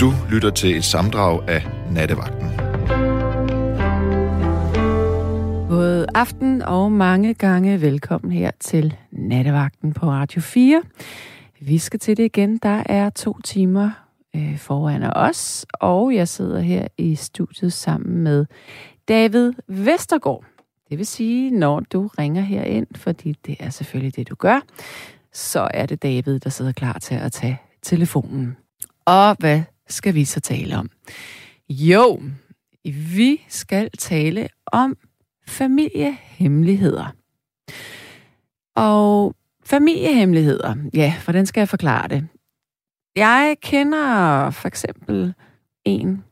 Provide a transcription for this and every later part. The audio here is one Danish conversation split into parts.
Du lytter til et samdrag af Nattevagten. God aften og mange gange velkommen her til Nattevagten på Radio 4. Vi skal til det igen. Der er to timer øh, foran os, og jeg sidder her i studiet sammen med David Vestergaard. Det vil sige, når du ringer her ind, fordi det er selvfølgelig det, du gør, så er det David, der sidder klar til at tage telefonen. Og hvad skal vi så tale om? Jo, vi skal tale om familiehemmeligheder. Og familiehemmeligheder, ja, hvordan skal jeg forklare det? Jeg kender for eksempel en,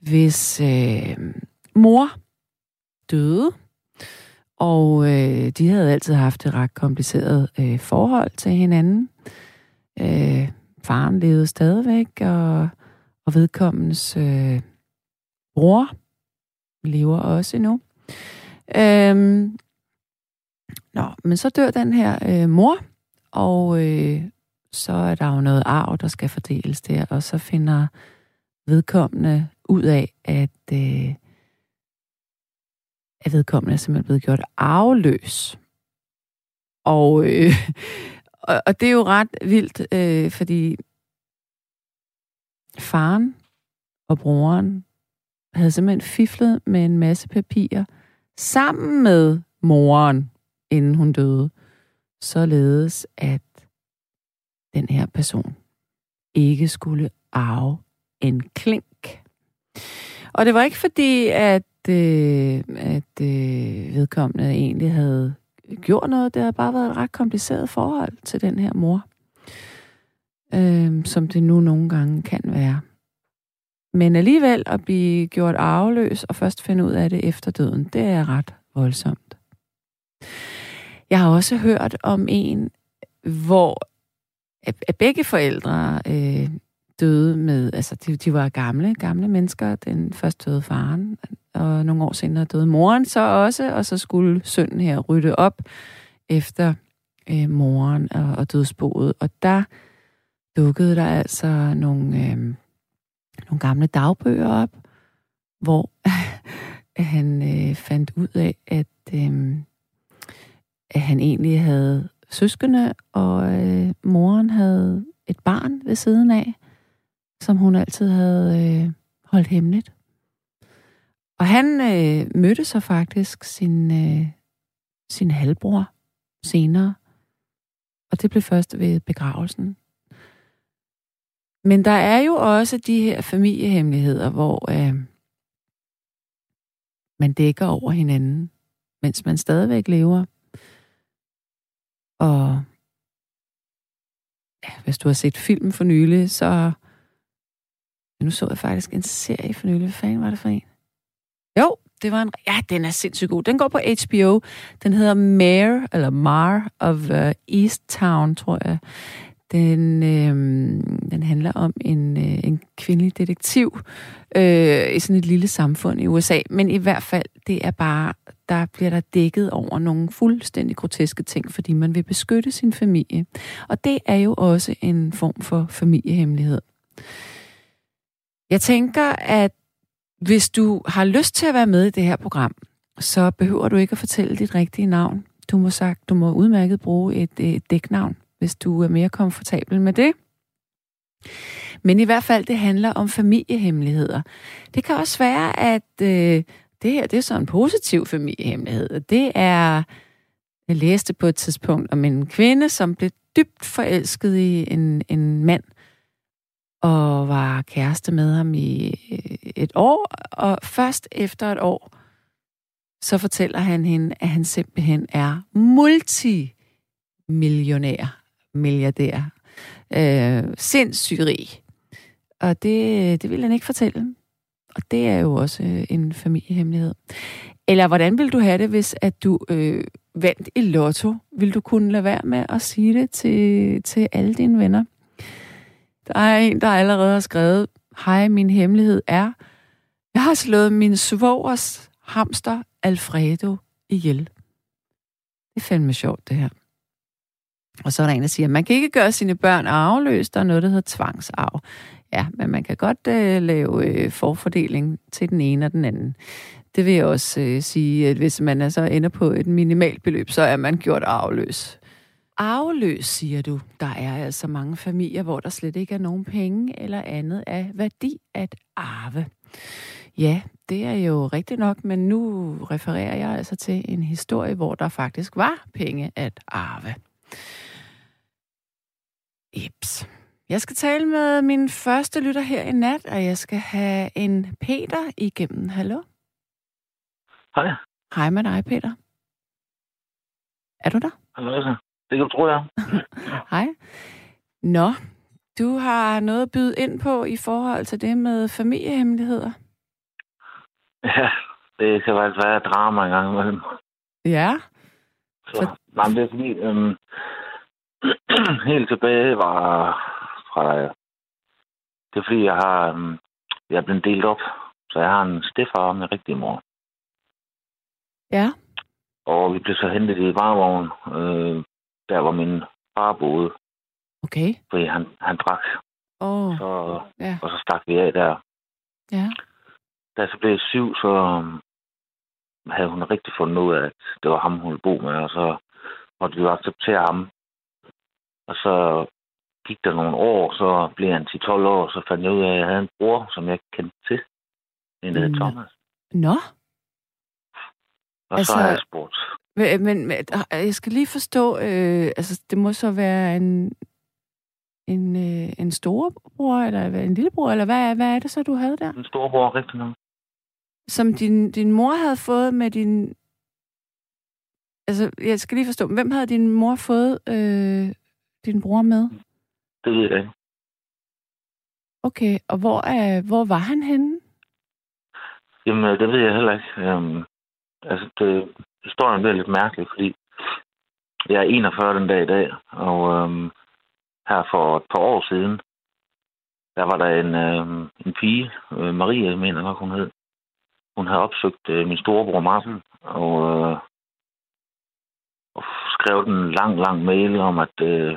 hvis øh, mor døde, og øh, de havde altid haft et ret kompliceret øh, forhold til hinanden. Øh, faren levede stadigvæk, og, og vedkommens øh, bror lever også endnu. Øhm, nå, men så dør den her øh, mor, og øh, så er der jo noget arv, der skal fordeles der, og så finder vedkommende ud af, at, øh, at vedkommende er simpelthen blevet gjort arveløs. Og, øh, og, og det er jo ret vildt, øh, fordi faren og broren havde simpelthen fiflet med en masse papirer sammen med moren, inden hun døde, således at den her person ikke skulle arve en klink. Og det var ikke fordi, at, øh, at øh, vedkommende egentlig havde gjort noget. Det har bare været et ret kompliceret forhold til den her mor, Øhm, som det nu nogle gange kan være. Men alligevel at blive gjort arveløs og først finde ud af det efter døden, det er ret voldsomt. Jeg har også hørt om en, hvor at begge forældre øh, døde med, altså de, de var gamle, gamle mennesker. Den først døde faren, og nogle år senere døde moren så også, og så skulle sønnen her rydde op efter øh, moren og, og dødsboet. Og der dukkede der altså nogle, øh, nogle gamle dagbøger op, hvor han øh, fandt ud af, at, øh, at han egentlig havde søskende, og øh, moren havde et barn ved siden af, som hun altid havde øh, holdt hemmeligt. Og han øh, mødte så faktisk sin, øh, sin halvbror senere, og det blev først ved begravelsen. Men der er jo også de her familiehemmeligheder, hvor øh, man dækker over hinanden, mens man stadigvæk lever. Og ja, hvis du har set film for nylig, så... Nu så jeg faktisk en serie for nylig. Hvad fanden var det for en? Jo, det var en... Ja, den er sindssygt god. Den går på HBO. Den hedder Mayor, eller Mar of uh, East Town, tror jeg. Den, øh, den handler om en, øh, en kvindelig detektiv øh, i sådan et lille samfund i USA. Men i hvert fald, det er bare, der bliver der dækket over nogle fuldstændig groteske ting, fordi man vil beskytte sin familie. Og det er jo også en form for familiehemmelighed. Jeg tænker, at hvis du har lyst til at være med i det her program, så behøver du ikke at fortælle dit rigtige navn. Du må sagt, du må udmærket bruge et, et dæknavn hvis du er mere komfortabel med det. Men i hvert fald, det handler om familiehemmeligheder. Det kan også være, at øh, det her det er så en positiv familiehemmelighed. Det er, jeg læste på et tidspunkt om en kvinde, som blev dybt forelsket i en, en mand, og var kæreste med ham i øh, et år, og først efter et år, så fortæller han hende, at han simpelthen er multimillionær milliardær. Øh, sindssygt rig. Og det, øh, det vil han ikke fortælle. Og det er jo også øh, en familiehemmelighed. Eller hvordan vil du have det, hvis at du øh, vandt i lotto? Vil du kunne lade være med at sige det til, til alle dine venner? Der er en, der allerede har skrevet, hej, min hemmelighed er, jeg har slået min svogers hamster Alfredo ihjel. Det er fandme sjovt, det her. Og så er der en, der siger, man kan ikke gøre sine børn arveløse. Der er noget, der hedder tvangsarv. Ja, men man kan godt øh, lave øh, forfordeling til den ene og den anden. Det vil jeg også øh, sige, at hvis man altså ender på et minimalt beløb, så er man gjort arveløs. Arveløs, siger du. Der er altså mange familier, hvor der slet ikke er nogen penge eller andet af værdi at arve. Ja, det er jo rigtigt nok, men nu refererer jeg altså til en historie, hvor der faktisk var penge at arve. Jeps. Jeg skal tale med min første lytter her i nat, og jeg skal have en Peter igennem. Hallo? Hej. Hej med dig, Peter. Er du der? Hallo, så. Det kan du tro, jeg. Hej. Nå, du har noget at byde ind på i forhold til det med familiehemmeligheder. Ja, det kan faktisk være drama en gang imellem. Ja, Så, For... Nej, men det er fordi, øhm, helt tilbage var fra... Det er fordi, jeg har... Øhm, jeg er blevet delt op, så jeg har en stefar med rigtig mor. ja, Og vi blev så hentet i varevogn, øh, der hvor min far boede, okay. fordi han, han drak. Oh, Så, ja, og så stak vi af der. ja. Da jeg så blev syv, så øhm, havde hun rigtig fundet ud af, at det var ham, hun ville bo med, og så måtte vi jo acceptere ham. Og så gik der nogle år, så blev han 10-12 år, så fandt jeg ud af, at jeg havde en bror, som jeg ikke kendte til. En, der hed Nå. Thomas. Nå, Og Altså- så har jeg spurgt. Men, men men, jeg skal lige forstå, øh, altså det må så være en, en, øh, en storebror, eller en lillebror, eller hvad, er- hvad er det så, du havde der? En storebror, rigtig nok. Som din, din mor havde fået med din... Altså, jeg skal lige forstå, hvem havde din mor fået øh, din bror med? Det ved jeg ikke. Okay, og hvor, er, hvor var han henne? Jamen, øh, det ved jeg heller ikke. Um, altså, det, historien bliver lidt mærkelig, fordi jeg er 41 den dag i dag, og øhm, her for et par år siden, der var der en, øhm, en pige, øh, Marie, jeg mener nok, hun hed. Hun havde opsøgt øh, min storebror Martin, og, øh, og skrev en lang, lang mail om, at øh,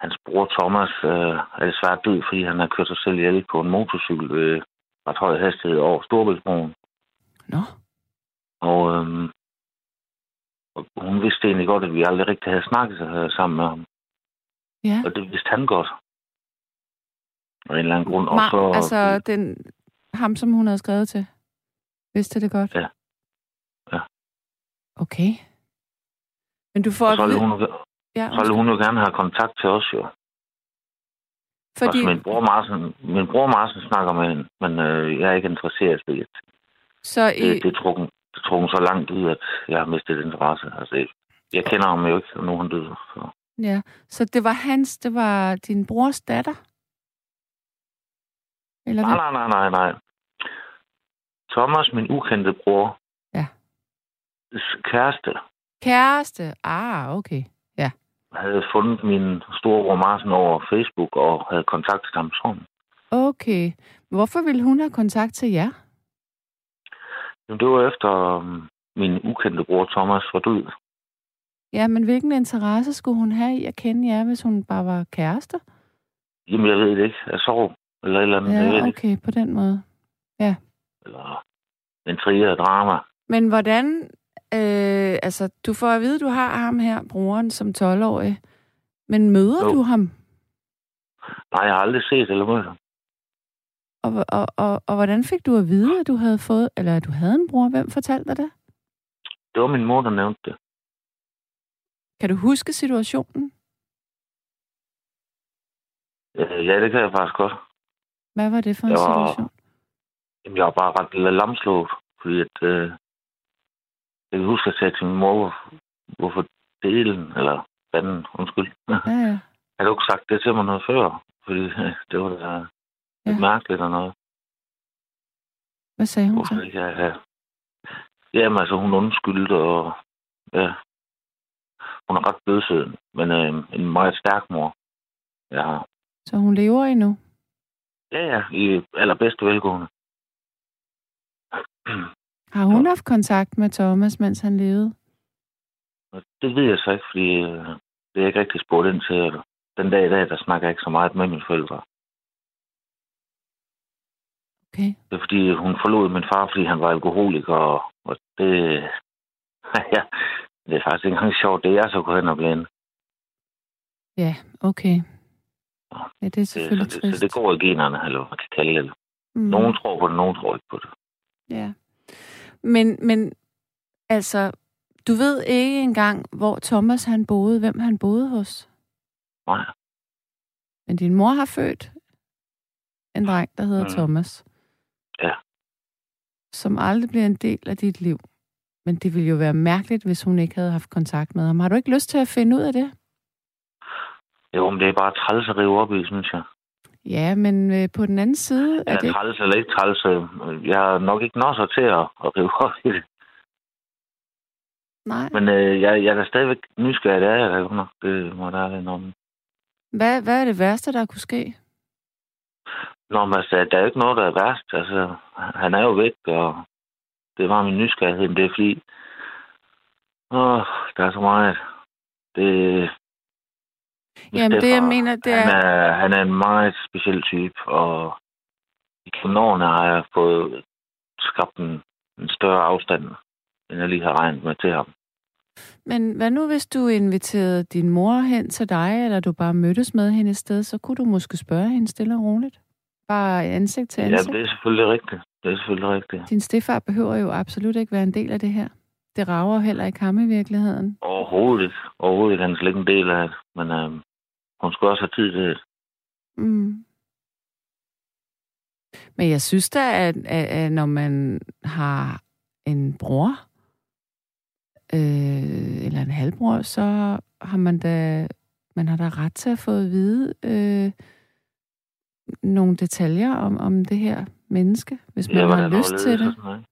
hans bror Thomas øh, er desværre død, fordi han har kørt sig selv ihjel på en motorcykel ved ret høj hastighed over Storbæltsbroen. Nå, og, øhm, og hun vidste egentlig godt, at vi aldrig rigtig havde snakket øh, sammen med ham. ja. Og det vidste han godt. Af en eller anden grund. Og Ma- så, altså, den, ham, som hun havde skrevet til. Vidste det godt? Ja. Ja. Okay. Men du får og så ville hun, Ja, så ville hun jo gerne have kontakt til os jo. fordi... Også min bror Marsen, min bror Marsen snakker med hende, men øh, jeg er ikke interesseret i det. Så i... Det, det, er trukken, det trukken så langt ud, at jeg har mistet interesse. Altså, jeg kender ham jo ikke, og nu er han død. Så. Ja, så det var hans, det var din brors datter? Eller Nej, nej, nej, nej, nej. Thomas, min ukendte bror, Ja. kæreste, Kæreste? Ah, okay. havde fundet min storebror Marsen over Facebook og havde kontaktet ham sådan. Okay. Hvorfor ville hun have kontakt til jer? Det var efter um, min ukendte bror Thomas var død. Ja, men hvilken interesse skulle hun have i at kende jer, hvis hun bare var kærester? Jamen, jeg ved det ikke. Jeg sov eller et eller andet. Ja, det ikke. okay, på den måde. Eller intriger og drama. Men hvordan, øh, altså, du får at vide, at du har ham her, broren, som 12-årig. Men møder Jo. du ham? Nej, jeg har aldrig set eller mødt ham. Og, og, og, og hvordan fik du at vide, at du havde fået, eller at du havde en bror? Hvem fortalte dig det? Det var min mor, der nævnte det. Kan du huske situationen? Øh, Ja, det kan jeg faktisk godt. Hvad var det for en Jeg var- situation? Jamen, jeg var bare ret lamslået, fordi at, øh, jeg kan huske, at jeg sagde til min mor, hvor- hvorfor delen, eller fanden, undskyld. Ja, ja. Har du ikke sagt det til mig noget før? Fordi øh, det var da Ja. mærkeligt og noget. Hvad sagde hun så? jeg have... Jamen, altså, hun undskyldte, og ja, hun er ret blødsød, men øh, en meget stærk mor. Ja, Så hun lever endnu? ja, ja i allerbedste velgående. Har hun Ja. haft kontakt med Thomas, mens han levede? Det ved jeg så ikke, fordi øh, det er ikke rigtig spurgt ind til. Eller. Den dag i dag, der snakker jeg ikke så meget med mine forældre. Okay. Det er fordi, hun forlod min far, fordi han var alkoholiker, og, og det, ja, det er faktisk ikke engang sjovt, det jeg så gået hen og blive Ja, okay. Ja, det er det, selvfølgelig så, det, trist. så det går i generne, eller hvad man kan kalde det. Mm. Nogen tror på det, nogen tror ikke på det. Ja. Men, men altså, du ved ikke engang, hvor Thomas han boede, hvem han boede hos. Nej. Men din mor har født en dreng, der hedder Mm. Thomas. Ja. Som aldrig bliver en del af dit liv. Men det ville jo være mærkeligt, hvis hun ikke havde haft kontakt med ham. Har du ikke lyst til at finde ud af det? Jo, men det er bare træls at rive op i, synes jeg. Ja, men øh, på den anden side er Ja, det træls eller ikke træls. øh, Jeg er nok ikke nok så til at, at rive op i det. Nej. Men øh, jeg, jeg er da stadigvæk nysgerrig, det er jeg da. Det må der være om. Hvad, hvad er det værste, der kunne ske? Nå, men altså, der er jo ikke noget, der er værst. Altså, han er jo væk, og det var min nysgerrighed. Men det er fordi, åh, der er så meget. Det, Jamen, det, jeg stedfar, mener, det han er... er... Han er en meget speciel type, og i årene har jeg fået skabt en, en større afstand, end jeg lige har regnet med til ham. Men hvad nu, hvis du inviterede din mor hen til dig, eller du bare mødtes med hende et sted, så kunne du måske spørge hende stille og roligt? Bare ansigt til Ja, ansigt. det er selvfølgelig rigtigt. Det er selvfølgelig rigtigt. Din stefar behøver jo absolut ikke være en del af det her. Det rager heller ikke ham i virkeligheden. Overhovedet ikke. Overhovedet ikke. Han er slet ikke en del af det. Men øhm, hun skal også have tid til det. Mm. Men jeg synes da, at, at, at når man har en bror, øh, eller en halvbror, så har man da, man har da ret til at få at vide øh, nogle detaljer om, om det her menneske, hvis man Ja, har lyst til det. sådan.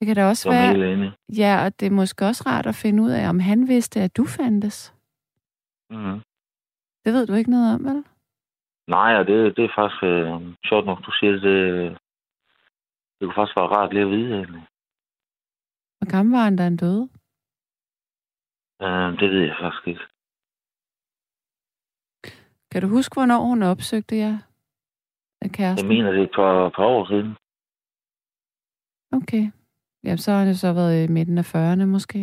Det kan da også være, ja, og det er måske også rart at finde ud af, om han vidste, at du fandtes. Mm. Det ved du ikke noget om, vel? Nej, og det, det er faktisk øh, sjovt nok, du siger det. Det, det kunne faktisk være rart lige at vide. Egentlig. Hvor gammel var han, da han døde? Øh, det ved jeg faktisk ikke. Kan du huske, hvornår hun opsøgte jer? Af Jeg kæresten? mener, det er et par, par år siden. Okay. Jamen, så har jo så været i midten af 40'erne måske.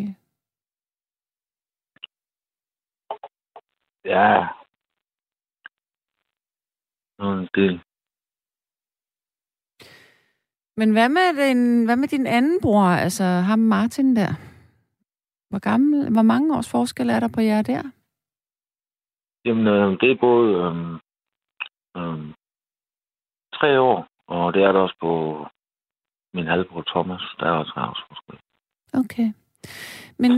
Ja. Nu en del. Men hvad med, den, hvad med din anden bror, altså ham Martin der? Hvor, gammel, hvor mange års forskel er der på jer der? Jamen, øh, det er både øh, øh, tre år, og det er der også på min halvbror Thomas. Der er også tre års forskel. Okay. Men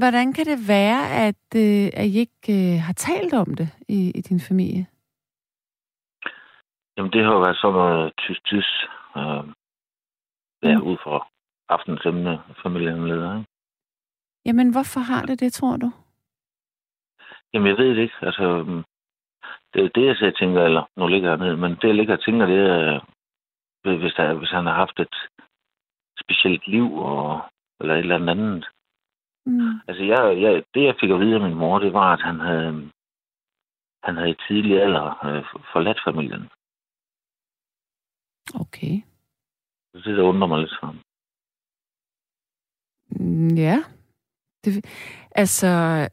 hvordan kan det være, at, øh, at I ikke øh, har talt om det i, i din familie? Jamen, det har jo været sådan noget tysk-tys. Øh, ja, Mm. ud fra aftens emne, familiehemmeligheder, ikke? Jamen, hvorfor har det det, tror du? Jamen, jeg ved det ikke. Altså, øhm, det er det, jeg så tænker, eller nu ligger jeg ned, men det, jeg ligger og tænker, det er, øh, hvis, der, hvis han har haft et specielt liv, og, eller et eller andet andet. Mm. Altså, jeg, jeg, det, jeg fik at vide af min mor, det var, at han havde, han havde i tidlig alder øh, forladt familien. Okay. Så det, der undrer mig lidt. Mm, Ja. Det, altså,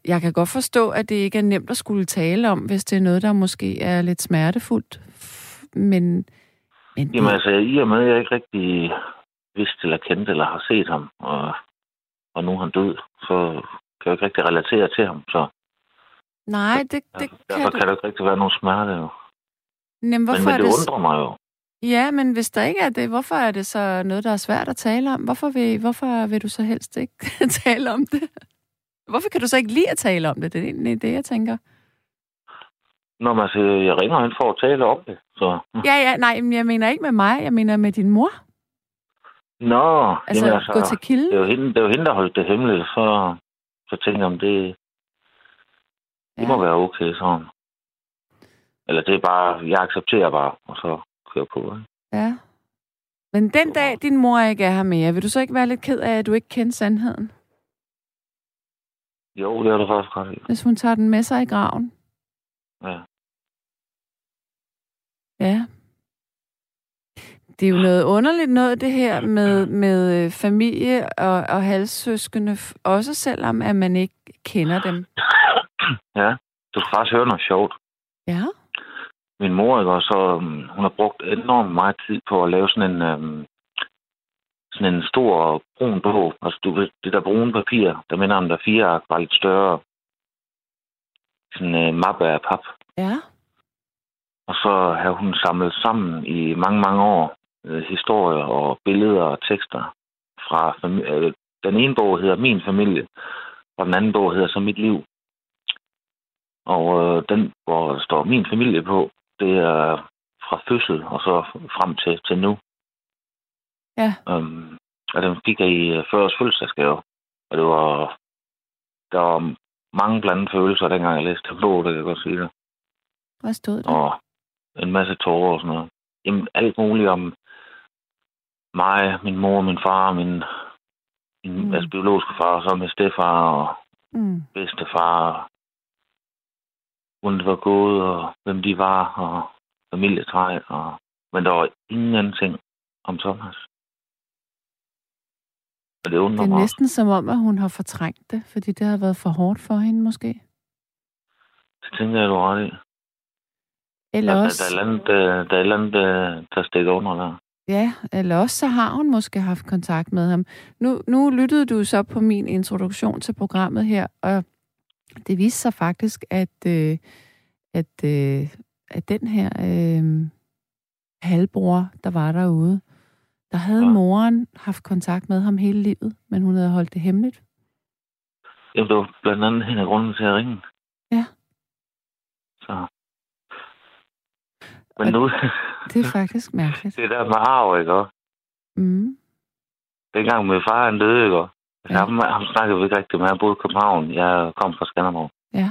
jeg kan godt forstå, at det ikke er nemt at skulle tale om, hvis det er noget, der måske er lidt smertefuldt. Men, men Jamen, altså, i og med, at jeg ikke rigtig vidste eller kendte eller har set ham, og, og nu er han død, så kan jeg ikke rigtig relatere til ham. Så nej, det, det derfor kan kan du. der ikke rigtig være nogen smerte, jo. Men Men, hvorfor men er det det... undrer mig jo. Ja, men hvis der ikke er det, hvorfor er det så noget, der er svært at tale om? Hvorfor vil, hvorfor vil du så helst ikke tale om det? Hvorfor kan du så ikke lide at tale om det? Det er egentlig det, jeg tænker. Nå, men altså, jeg ringer ind for at tale om det. Så. Ja, ja, nej, men jeg mener ikke med mig, jeg mener med din mor. Nå, Altså, jamen, altså gå til kilden. det er, jo hende, det er jo hende, der holdt det hemmeligt, så, så tænker jeg, om det, det Ja. må være okay sådan. Eller det er bare, jeg accepterer bare, og så kører på. Ja. Men den dag, din mor ikke er her mere, vil du så ikke være lidt ked af, at du ikke kendte sandheden? Jo, det er du faktisk godt i. Hvis hun tager den med sig i graven. Ja. Ja. Det er jo noget underligt noget, det her med, med øh, familie og, og halssøskende, også selvom at man ikke kender dem. Ja, du skal faktisk høre noget sjovt. Ja. Min mor, ikke, og så, um, hun har brugt enormt meget tid på at lave sådan en, um, sådan en stor brun bog. Altså, du ved, det der brune papir, der minder om, der fire ark var lidt større. Sådan en uh, mappe af pap. Ja. Og så har hun samlet sammen i mange, mange år øh, historier og billeder og tekster fra fami- øh, den ene bog hedder Min familie, og den anden bog hedder Så mit liv. Og øh, den, hvor står Min familie på, det er fra fødsel og så frem til, til nu. Ja. Um, og den fik jeg i øh, 40 års fødselsdagsgave. Og det var, der var mange blandede følelser, dengang jeg læste bog, det kan jeg godt sige det Hvad stod der? og en masse tårer og sådan noget. Jamen, alt muligt om mig, min mor, min far, min, min Mm. altså, biologiske far, og så med stefar og Mm. bedstefar, det var gået, og hvem de var, og familietræ, og... men der var ingenting om Thomas. Og det undrer Det er mig næsten som om, at hun har fortrængt det, fordi det har været for hårdt for hende måske. Det tænker jeg, du ret i. Eller Der, der, også, der, er et eller andet, øh, der, er et eller andet, øh, der stikker under der. ja, eller også så har hun måske haft kontakt med ham. Nu, nu lyttede du så på min introduktion til programmet her, og det viste sig faktisk, at, øh, at, øh, at den her øh, halvbror, der var derude, der havde Ja. moren haft kontakt med ham hele livet, men hun havde holdt det hemmeligt. Jamen, det var blandt andet en af grunden til at ringe. Ja. Så. Men Og- nu, Det er faktisk mærkeligt. det der med arv, ikke også? Mm. Dengang min far han døde, ikke også? Ja. Ham, ham snakkede vi ikke rigtig med. Han boede i København. Jeg kom fra Skanderborg. Ja.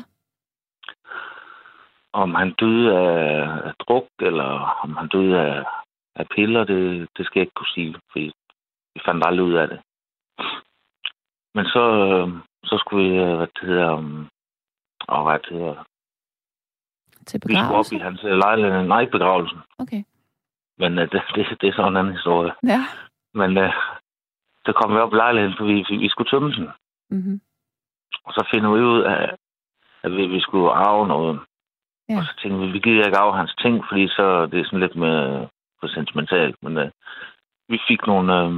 Om han døde af, druk, eller om han døde af, af piller, det, det skal jeg ikke kunne sige, fordi vi fandt aldrig ud af det. Men så, øh, så skulle vi, øh, hvad det hedder, og hvad det hedder, Til vi skulle op begravelse? i hans øh, lejlighed, nej, begravelsen. Okay. Men øh, det, det, det er sådan en anden historie. Ja. Men øh, så kom vi op i lejligheden, for vi, vi, skulle tømme den. Mm-hmm. Og så finder vi ud af, at vi, vi skulle arve noget. Ja. Og så tænkte vi, vi gider ikke arve hans ting, fordi så det er sådan lidt mere for sentimentalt. Men øh, vi fik nogle øh,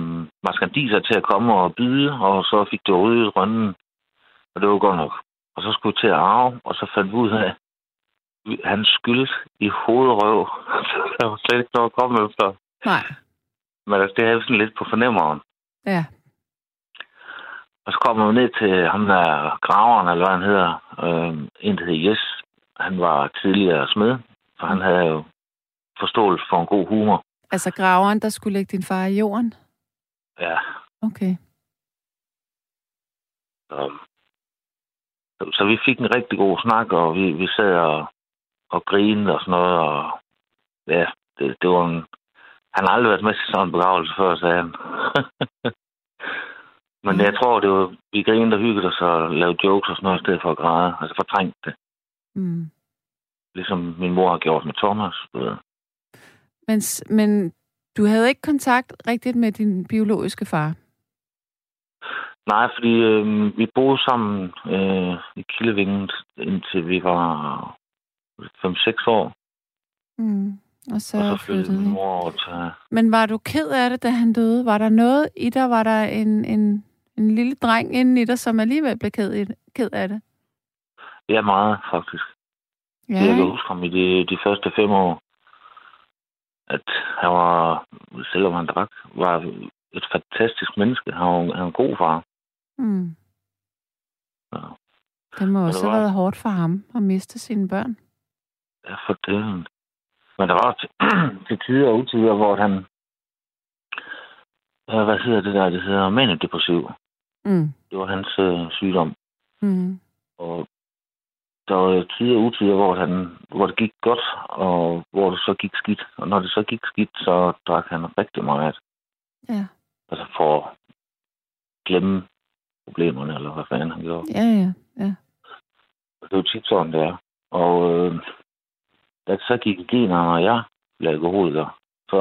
maskandiser til at komme og byde, og så fik det røde i rønnen. Og det var godt nok. Og så skulle vi til at arve, og så fandt vi ud af, at han skyldes i hovedrøv. Så der var slet ikke noget at komme efter. Nej. Men altså, det havde vi sådan lidt på fornemmeren. Ja. Og så kommer vi ned til ham der graveren, eller hvad han hedder. Øh, en, der hed Jes. Han var tidligere smed, for han havde jo forståelse for en god humor. Altså graveren, der skulle lægge din far i jorden? Ja, Okay. så, så, så vi fik en rigtig god snak, og vi, vi sad og, og grinede og sådan noget, og ja, det, det var en... Han har aldrig været med til sådan en begravelse før, sagde han. Men Mm. jeg tror, det var, vi grinede og hyggede os og lavede jokes og sådan noget, i stedet for at græde. Altså fortrængt det. Mm. Ligesom min mor har gjort med Thomas. Men, men du havde ikke kontakt rigtigt med din biologiske far? Nej, fordi øh, vi boede sammen øh, i Kildevingen, indtil vi var 5-6 år. Mm. Og så, og så flyttede flyttede mor over til... Men var du ked af det, da han døde? Var der noget i dig? Var der en, en, en lille dreng inden i dig, som alligevel blev ked, i ked af det? Ja, meget faktisk. Ja, Jeg kan huske ham i de, de første fem år, at han var, selvom han drak, var et fantastisk menneske. Han var, han var en god far. Mm. Ja. Det må også have været hårdt for ham at miste sine børn. Ja, for det. Men der var til, til tider og utider, hvor han... Ja, hvad hedder det der? Det hedder maniodepressiv. Mm. Det var hans øh, sygdom. Mm. Og der var tider og utider, hvor, han, hvor det gik godt, og hvor det så gik skidt. Og når det så gik skidt, så drak han rigtig meget. Ja. Altså for at glemme problemerne, eller hvad fanden han gjorde. ja, ja, Ja. Det er jo tit sådan, det er. Og øh, det så gik generne, og jeg blev alkoholiker, så...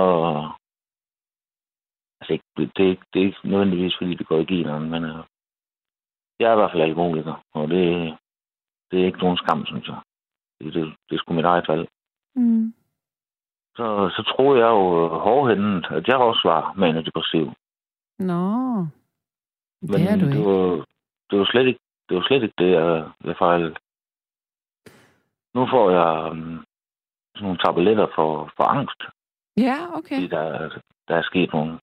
Altså, ikke, det, er ikke- det er ikke nødvendigvis, fordi det går i generne, men øh, jeg er i hvert fald alkoholiker, og det, det er ikke nogen skam, synes jeg. Det, det, det er sgu mit eget valg. Mm. Så, så troede jeg jo hårdhændet, at jeg også var manodepressiv. Nå. Det Men er du det ikke. var, det var slet ikke det, var slet ikke det jeg, jeg fejlede. Nu får jeg um, nogle tabletter for, for angst, Ja, okay. fordi der, der er sket nogle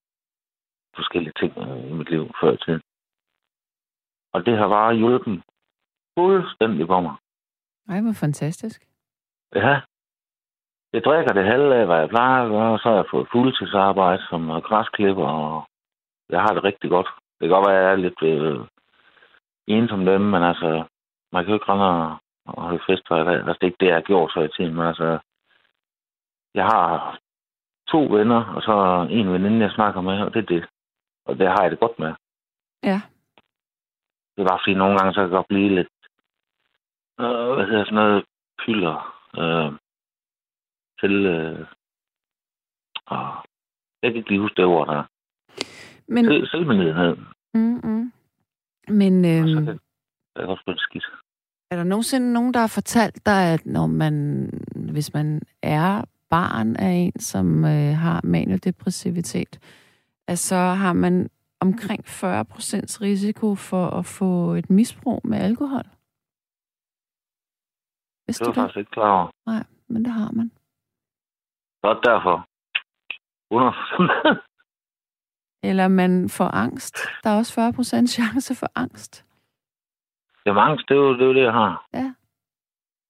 forskellige ting øh, i mit liv før i tiden. Og det har bare hjulpet fuldstændig på mig. Ej, hvor fantastisk. Ja. Jeg drikker det halve af, hvad jeg plejer at gøre, og så har jeg fået fuldtidsarbejde som græsklipper, og jeg har det rigtig godt. Det kan godt være, at jeg er lidt øh, ensom dem, men altså, man kan jo ikke rende og, og holde fest hver dag. Altså, det er ikke det, jeg har gjort så i tiden, men altså, jeg har to venner, og så en veninde, jeg snakker med, og det er det. Og det har jeg det godt med. Ja. Det er bare fordi, nogle gange så kan det godt blive lidt, øh, hvad hedder sådan noget, pylder øh, til, øh, og jeg kan ikke lige huske det ord der. Men, Selv, selvmedlidenhed. mm, mm. Men Og så øhm, kan kan godt blive skidt. er der nogensinde nogen, der har fortalt dig, at når man, hvis man er barn af en, som øh, har maniodepressivitet, at så har man omkring 40% risiko for at få et misbrug med alkohol? Det Vidste var du det? faktisk ikke klar over. Nej, men det har man. Godt derfor. 100 Eller man får angst. Der er også 40% chance for angst. Jamen, angst, det er jo det, er jo det jeg har.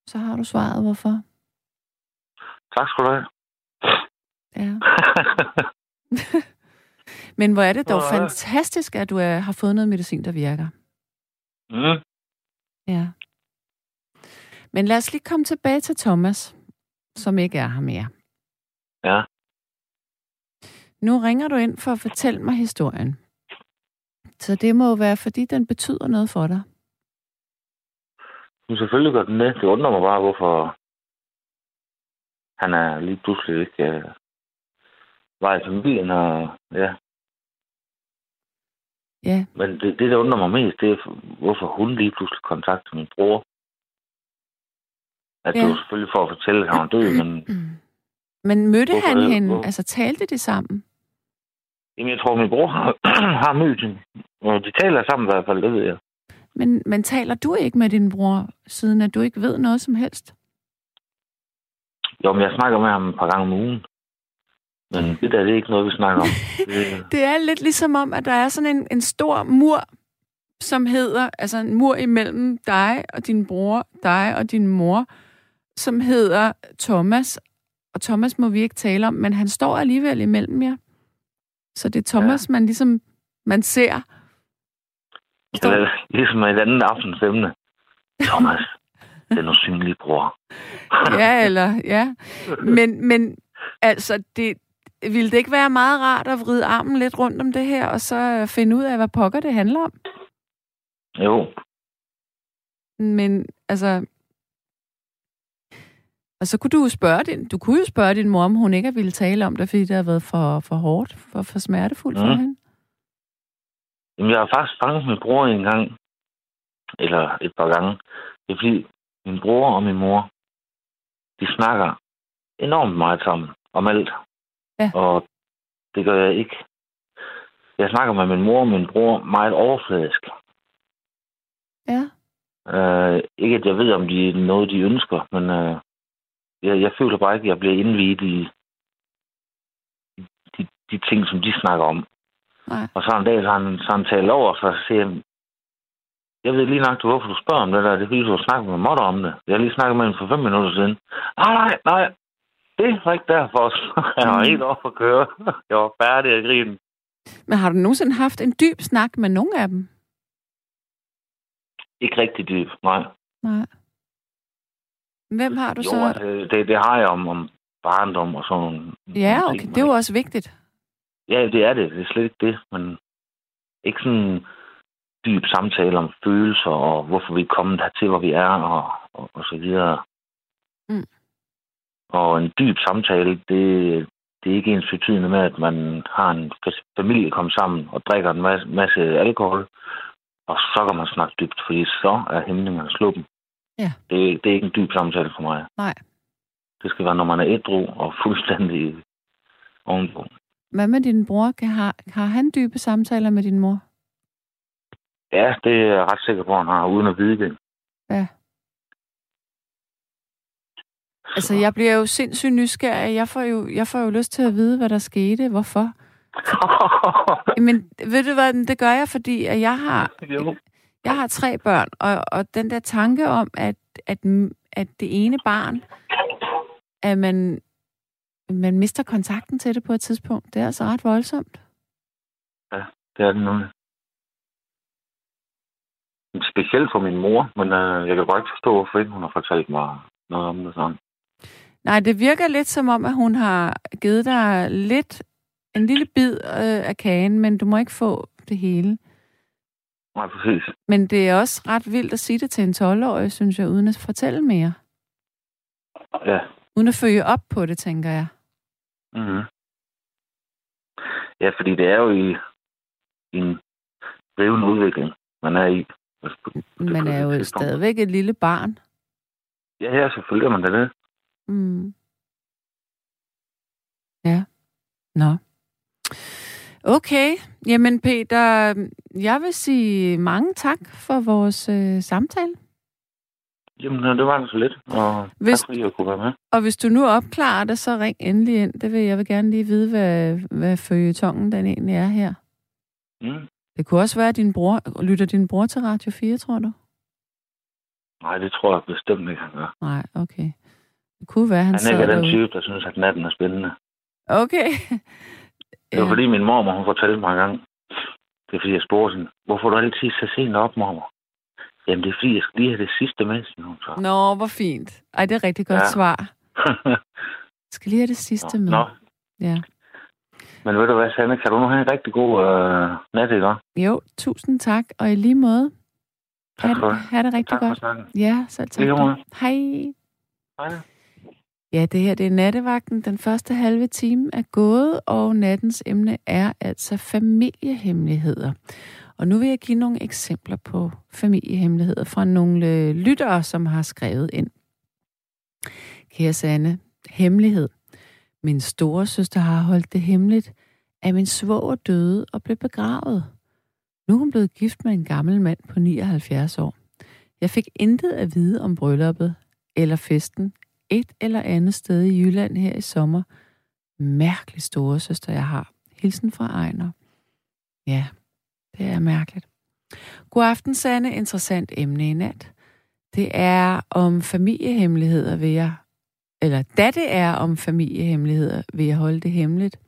Så har du svaret, hvorfor. Tak skal du have. Ja. Men hvor er det dog Ja. fantastisk, at du er, har fået noget medicin, der virker. mm. Ja. Men lad os lige komme tilbage til Thomas, som ikke er her mere. Ja. Nu ringer du ind for at fortælle mig historien. Så det må jo være, fordi den betyder noget for dig. Men selvfølgelig gør den det. Det undrer mig bare, hvorfor han er lige pludselig ikke øh, var i familien. Og, ja. Ja, Men det, det, der undrer mig mest, det er, hvorfor hun lige pludselig kontakter min bror. At ja. det var selvfølgelig for at fortælle, at han var død, men Men mødte Hvorfor han hende? hvor- Altså talte de sammen? jamen, jeg tror, min bror har, har mødt hende. Og de taler sammen i hvert fald, det ved jeg. Men, men taler du ikke med din bror, siden at du ikke ved noget som helst? Jo, men jeg snakker med ham et par gange om ugen. Men det der, det er ikke noget, vi snakker om. Det, Det er lidt ligesom om, at der er sådan en, en stor mur, som hedder, altså en mur imellem dig og din bror, dig og din mor, som hedder Thomas. Og Thomas må vi ikke tale om, men han står alligevel imellem jer. Så det er Thomas, ja. man ligesom, man ser. Står, Eller ligesom et andet aftens emne. Thomas, den usynlige bror. ja, eller, ja. Men, men altså, det, ville det ikke være meget rart at vride armen lidt rundt om det her, og så finde ud af, hvad pokker det handler om? Jo, Men altså... Og så kunne du jo spørge din, du kunne jo spørge din mor, om hun ikke ville tale om det, fordi det har været for, for hårdt, for, for smertefuldt for Mhm. hende. Jamen, jeg har faktisk fanget min bror en gang. Eller et par gange. Det er fordi, min bror og min mor, de snakker enormt meget sammen om alt. Ja. Og det gør jeg ikke. Jeg snakker med min mor og min bror meget overfladisk. Ja. Uh, ikke at jeg ved, om de er noget, de ønsker, men uh, jeg, jeg føler bare ikke, at jeg bliver indvidet i de, de ting, som de snakker om. Nej. Og så en dag, så han, så han talt over, så siger jeg ved lige nok, hvorfor du spørger om det der. Det er fordi, du har snakket med Motter om det. Jeg har lige snakket med hende for fem minutter siden. Nej, nej, nej. Det var ikke derfor. Jeg var Mm. helt oppe at køre. Jeg var færdig at grine. Men har du nogensinde haft en dyb snak med nogen af dem? Ikke rigtig dyb, nej. Nej. Hvem har du Jo, så? altså, det, det har jeg om, om barndom og sådan nogle Ja, okay. ting, Det er jo også vigtigt. Ja, det er det. Det er slet ikke det, men ikke sådan dyb samtale om følelser, og hvorfor vi er kommet hertil, hvor vi er, og, og, og så videre. Mm. Og en dyb samtale, det, det er ikke ens betydende med, at man har en familie kommet sammen og drikker en masse, masse alkohol, og så kan man snakke dybt, fordi så er hæmningerne sluppen. Ja. Det, det er ikke en dyb samtale for mig. Nej. Det skal være, når man er ædru og fuldstændig ovenpå. Hvad med din bror? Kan, har, har han dybe samtaler med din mor? Ja, det er jeg ret sikker på, han har, uden at vide det. Ja. Så, Altså, jeg bliver jo sindssygt nysgerrig. Jeg får jo, jeg får jo lyst til at vide, hvad der skete. Hvorfor? Men ved du hvad, det gør jeg, fordi at jeg har, jo. jeg har tre børn, og, og den der tanke om, at, at, at det ene barn, at man, man mister kontakten til det på et tidspunkt, det er altså ret voldsomt. Det er det nu. Specielt for min mor, men øh, jeg kan bare ikke forstå, hvorfor ikke hun har fortalt mig noget om det sådan. Nej, det virker lidt som om, at hun har givet dig lidt, en lille bid øh, af kagen, men du må ikke få det hele. Nej, præcis. Men det er også ret vildt at sige det til en 12-årig, synes jeg, uden at fortælle mere. Ja. Uden at følge op på det, tænker jeg. Mm-hmm. Ja, fordi det er jo i, i en drivende udvikling, man er i. Altså, på- på Man er jo tidspunkt. stadigvæk et lille barn. Ja, ja, selvfølgelig er man det. Mm. Ja. Nå. Okay. Jamen, Peter, jeg vil sige mange tak for vores øh, samtale. Jamen, øh, det var det så lidt. Og Hvis- tak fordi jeg kunne være med. Og hvis du nu opklarer det, så ring endelig ind. Det vil jeg vil gerne lige vide, hvad, hvad følgetongen den egentlig er her. Mm. Det kunne også være, at din bror... Lytter din bror til Radio 4, tror du? Nej, det tror jeg bestemt ikke, han gør. Nej, okay. Det kunne være, han, Han er ikke den derude. type, der synes, at natten er spændende. Okay. Det var fordi min mormor, hun fortalte mig en gang. Det er fordi, jeg spurgte hende, hvorfor er du altid så sent op, mormor? Jamen, det er fordi, jeg skal lige have det sidste med, siger hun så. Nå, hvor fint. Ej, det er rigtig godt Ja. svar. Jeg skal lige have det sidste med. Nå, Ja. Men ved du hvad, Sanne, kan du nu have en rigtig god øh, nat, ikke? Jo, tusind tak. Og i lige måde. Tak Ha, for det. ha det rigtig Tak for godt. snakken. Ja, selv tak. Hej. Hej. Ja, det her det er nattevagten. Den første halve time er gået, og nattens emne er altså familiehemmeligheder. Og nu vil jeg give nogle eksempler på familiehemmeligheder fra nogle lyttere, som har skrevet ind. Kære Sanne, hemmelighed. Min store søster har holdt det hemmeligt, at min svoger døde og blev begravet. Nu er hun blevet gift med en gammel mand på 79 år. Jeg fik intet at vide om brylluppet eller festen et eller andet sted i Jylland her i sommer. Mærkelig store søster, jeg har. Hilsen fra Ejner. Ja, det er mærkeligt. God aften, Sanne. Interessant emne i nat. Det er om familiehemmeligheder vil jeg, eller da det er om familiehemmeligheder, vil jeg holde det hemmeligt.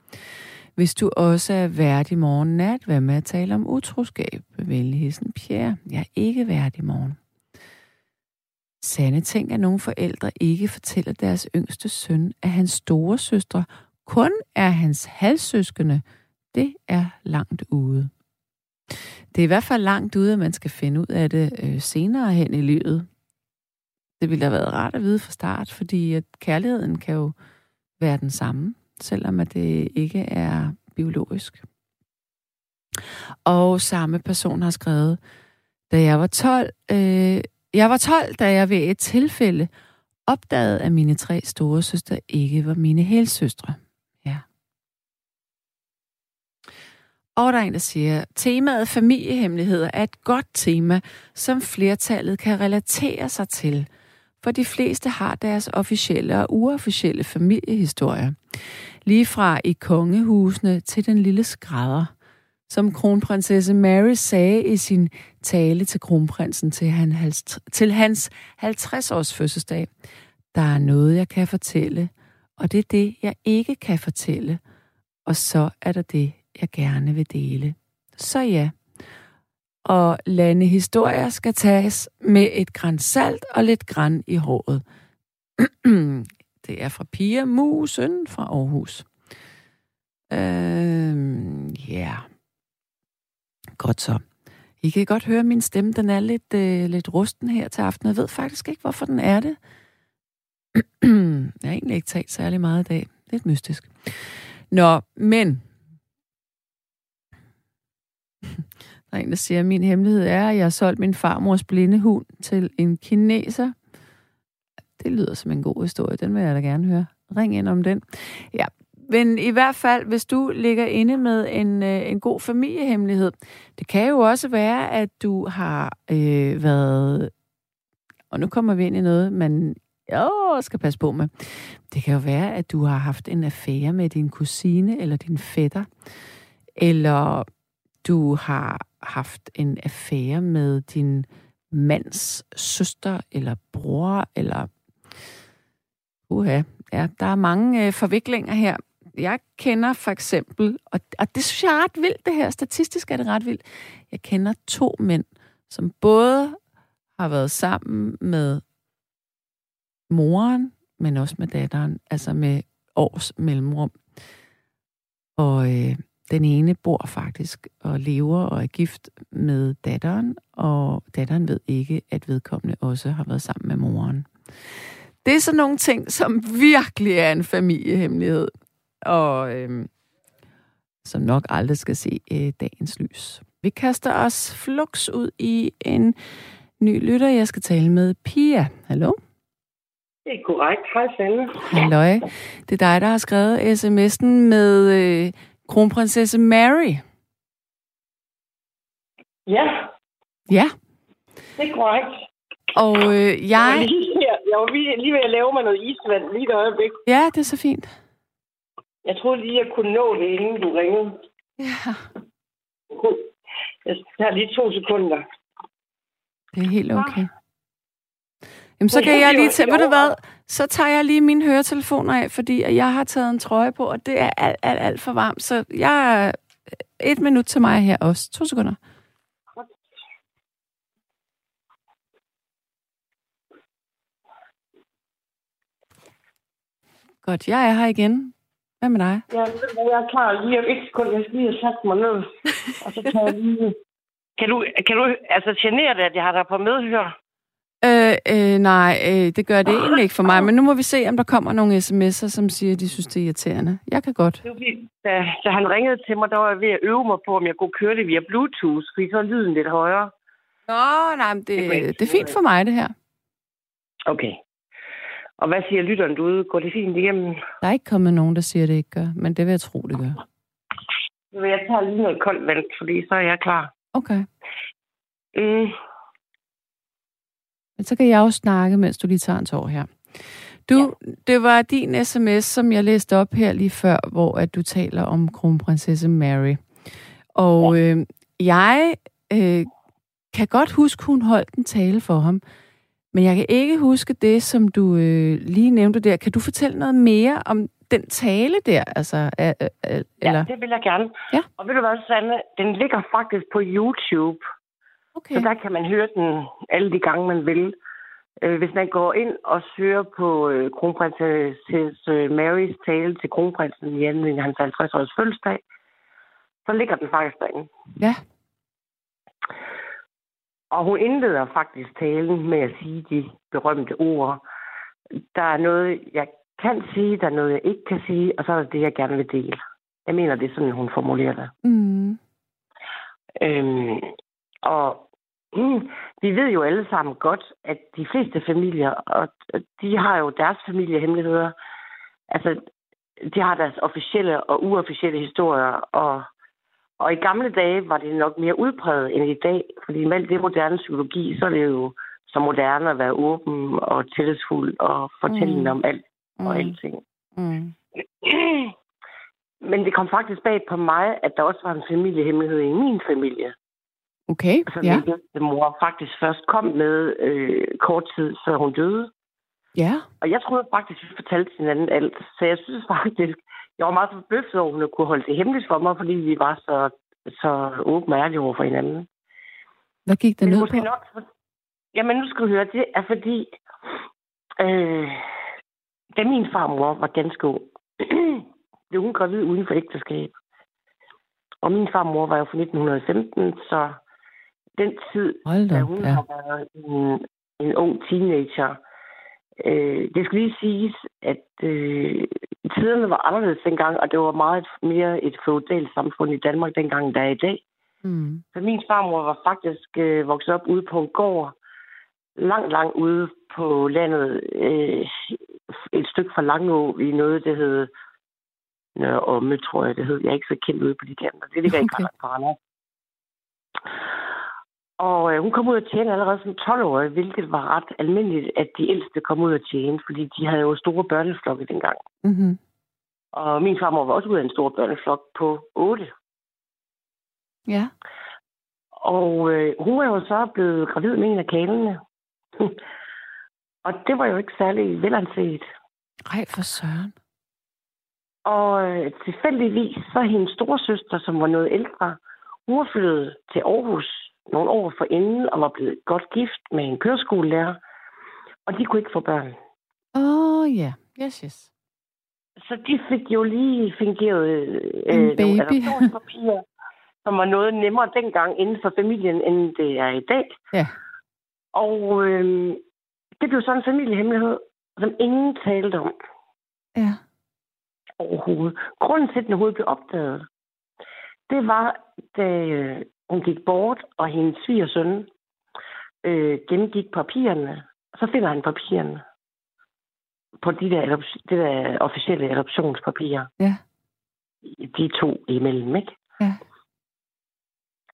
Hvis du også er vært i morgen nat, hvad med at tale om utroskab? Venlig Pierre. Jeg er ikke vært i morgen. Sande ting, at nogle forældre ikke fortæller deres yngste søn, at hans store søstre kun er hans halvsøskende. Det er langt ude. Det er i hvert fald langt ude, at man skal finde ud af det øh, senere hen i livet. Det ville have været rart at vide fra start, fordi at kærligheden kan jo være den samme, selvom at det ikke er biologisk. Og samme person har skrevet, da jeg var 12, øh, jeg var 12, da jeg ved et tilfælde opdagede, at mine tre store søstre ikke var mine helsøstre. Ja. Og der er en, der siger, temaet familiehemmeligheder er et godt tema, som flertallet kan relatere sig til. For de fleste har deres officielle og uofficielle familiehistorier. Lige fra i kongehusene til den lille skrædder. Som kronprinsesse Mary sagde i sin tale til kronprinsen til, han, til hans 50-års fødselsdag. Der er noget, jeg kan fortælle, og det er det, jeg ikke kan fortælle. Og så er der det, jeg gerne vil dele. Så ja. Og lande historier skal tages med et græn salt og lidt græn i håret. det er fra Pia Musen fra Aarhus. Øh, ja. Yeah. Godt så. I kan godt høre, at min stemme den er lidt, øh, lidt rusten her til aften. Jeg ved faktisk ikke, hvorfor den er det. jeg har egentlig ikke talt særlig meget i dag. Lidt mystisk. Nå, men... Der er en, der siger, at min hemmelighed er, at jeg har solgt min farmors blinde hund til en kineser. Det lyder som en god historie. Den vil jeg da gerne høre. Ring ind om den. Ja, men i hvert fald, hvis du ligger inde med en, øh, en god familiehemmelighed, det kan jo også være, at du har øh, været, og nu kommer vi ind i noget, man åh, skal passe på med. Det kan jo være, at du har haft en affære med din kusine eller din fætter, eller du har haft en affære med din mands søster eller bror, eller uha, ja, der er mange øh, forviklinger her. Jeg kender for eksempel, og, og det synes jeg er ret vildt det her, statistisk er det ret vildt, jeg kender to mænd, som både har været sammen med moren, men også med datteren, altså med års mellemrum. Og øh, den ene bor faktisk og lever og er gift med datteren, og datteren ved ikke, at vedkommende også har været sammen med moren. Det er sådan nogle ting, som virkelig er en familiehemmelighed og øh, som nok aldrig skal se øh, dagens lys. Vi kaster os flux ud i en ny lytter. Jeg skal tale med Pia. Hallo? Det er korrekt. Hej, Sande. Hallo. Det er dig, der har skrevet sms'en med øh, kronprinsesse Mary. Ja. Ja. Det er korrekt. Og øh, jeg... Jeg var, lige, jeg var lige, lige ved at lave mig noget isvand lige et øjeblik. Ja, det er så fint. Jeg troede lige, jeg kunne nå det, inden du ringede. Ja. Jeg tager lige to sekunder. Det er helt okay. Jamen, så kan jeg lige tage, ved du hvad, så tager jeg lige mine høretelefoner af, fordi jeg har taget en trøje på, og det er alt, alt, alt for varmt. Så jeg er et minut til mig her også. To sekunder. Godt, jeg er her igen. Hvad med dig? Ja, jeg er klar lige om et sekund. Jeg skal lige have sat mig ned. Og så tager jeg lige... Kan du, kan du altså genere det, at jeg har dig på medhør? Øh, nej, øh, det gør det egentlig ikke for mig. Men nu må vi se, om der kommer nogle sms'er, som siger, at de synes, det er irriterende. Jeg kan godt. Det var, da, da han ringede til mig, der var jeg ved at øve mig på, om jeg kunne køre det via Bluetooth, fordi så er lyden lidt højere. Nå, nej, men det, det er fint for mig, det her. Okay. Og hvad siger lytteren derude? Går det fint igennem? Der er ikke kommet nogen, der siger, det ikke gør, men det vil jeg tro, det gør. Jeg tager lige noget koldt vand, fordi så er jeg klar. Okay. Mm. Men så kan jeg jo snakke, mens du lige tager en tår her. Du, ja. det var din sms, som jeg læste op her lige før, hvor at du taler om kronprinsesse Mary. Og ja. øh, jeg øh, kan godt huske, hun holdt en tale for ham. Men jeg kan ikke huske det, som du øh, lige nævnte der. Kan du fortælle noget mere om den tale der? Altså, øh, øh, eller? Ja, det vil jeg gerne. Ja. Og ved du hvad, Sanne? Den ligger faktisk på YouTube. Okay. Så der kan man høre den alle de gange, man vil. Øh, hvis man går ind og søger på øh, kronprinsesse øh, Marys tale til kronprinsen i anledning af hans 50-års fødselsdag, så ligger den faktisk derinde. Ja. Og hun indleder faktisk talen med at sige de berømte ord. Der er noget, jeg kan sige, der er noget, jeg ikke kan sige, og så er der det, jeg gerne vil dele. Jeg mener, det er sådan, hun formulerer det. Mm. Øhm, og vi ved jo alle sammen godt, at de fleste familier, og de har jo deres familiehemmeligheder. Altså, de har deres officielle og uofficielle historier, og og i gamle dage var det nok mere udpræget end i dag, fordi med alt det moderne psykologi, så er det jo så moderne at være åben og tillidsfuld og fortælle mm. om alt og mm. alting. Mm. Men det kom faktisk bag på mig, at der også var en familiehemmelighed i min familie. Okay, Som ja. min mor faktisk først kom med øh, kort tid, før hun døde. Ja. Og jeg troede faktisk, vi fortalte hinanden alt. Så jeg synes faktisk, jeg var meget forbløffet over, at hun kunne holde det hemmeligt for mig, fordi vi var så, så åbne og ærlige over for hinanden. Hvad gik det Men ned på? Nok, jamen, nu skal du høre, det er fordi, øh, da min farmor var ganske ung, blev hun gravid uden for ægteskab. Og min farmor var jo fra 1915, så den tid, Hold da hun ja. har været en, en ung teenager. Øh, det skal lige siges, at øh, tiderne var anderledes dengang, og det var meget mere et feudalt samfund i Danmark dengang, der er i dag. Mm. Så min farmor var faktisk øh, vokset op ude på en gård, langt, langt ude på landet, øh, et stykke fra Langå i noget, der hed Nørre Omme, tror jeg, det hed. Jeg er ikke så kendt ude på de kanter. Det ligger ikke Okay. okay. fra Randers. Og øh, hun kom ud at tjene allerede som 12-årig, hvilket var ret almindeligt, at de ældste kom ud at tjene, fordi de havde jo store børneflokke dengang. Mm-hmm. Og min farmor var også ud af en stor børneflok på 8. Ja. Og øh, hun var jo så blevet gravid med en af kalene. og det var jo ikke særlig velanset. Ej, for søren. Og øh, tilfældigvis, så hendes storesøster, som var noget ældre, hun var flyttet til Aarhus nogle år forinden og var blevet godt gift med en køreskolelærer. Og de kunne ikke få børn. Åh, oh, ja. Yes, yes. Så de fik jo lige fingeret øh, En nogle baby. adoptionspapirer, som var noget nemmere dengang inden for familien, end det er i dag. Ja. Og øh, det blev sådan en familiehemmelighed, som ingen talte om Ja. overhovedet. Grunden til, at den overhovedet blev opdaget, det var, da øh, hun gik bort, og hendes svigersøn øh, gennemgik papirerne. Så finder han papirerne på de der, det der officielle adoptionspapirer. Ja. De to imellem, ikke? Ja.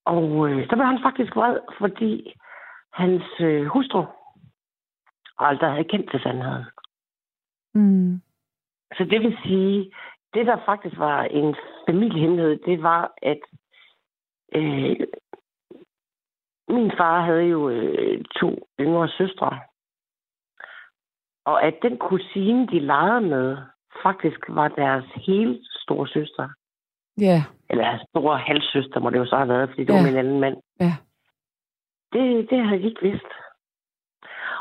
Og øh, så blev han faktisk vred, fordi hans øh, hustru aldrig havde kendt til sandheden. Mm. Så det vil sige, det der faktisk var en familiehemmelighed, det var, at øh, min far havde jo øh, to yngre søstre. Og at den kusine, de legede med, faktisk var deres helt store søster. Ja. Eller store halvsøster må det jo så have været, fordi det Ja. var en anden mand. Ja. Det, det havde de ikke vidst.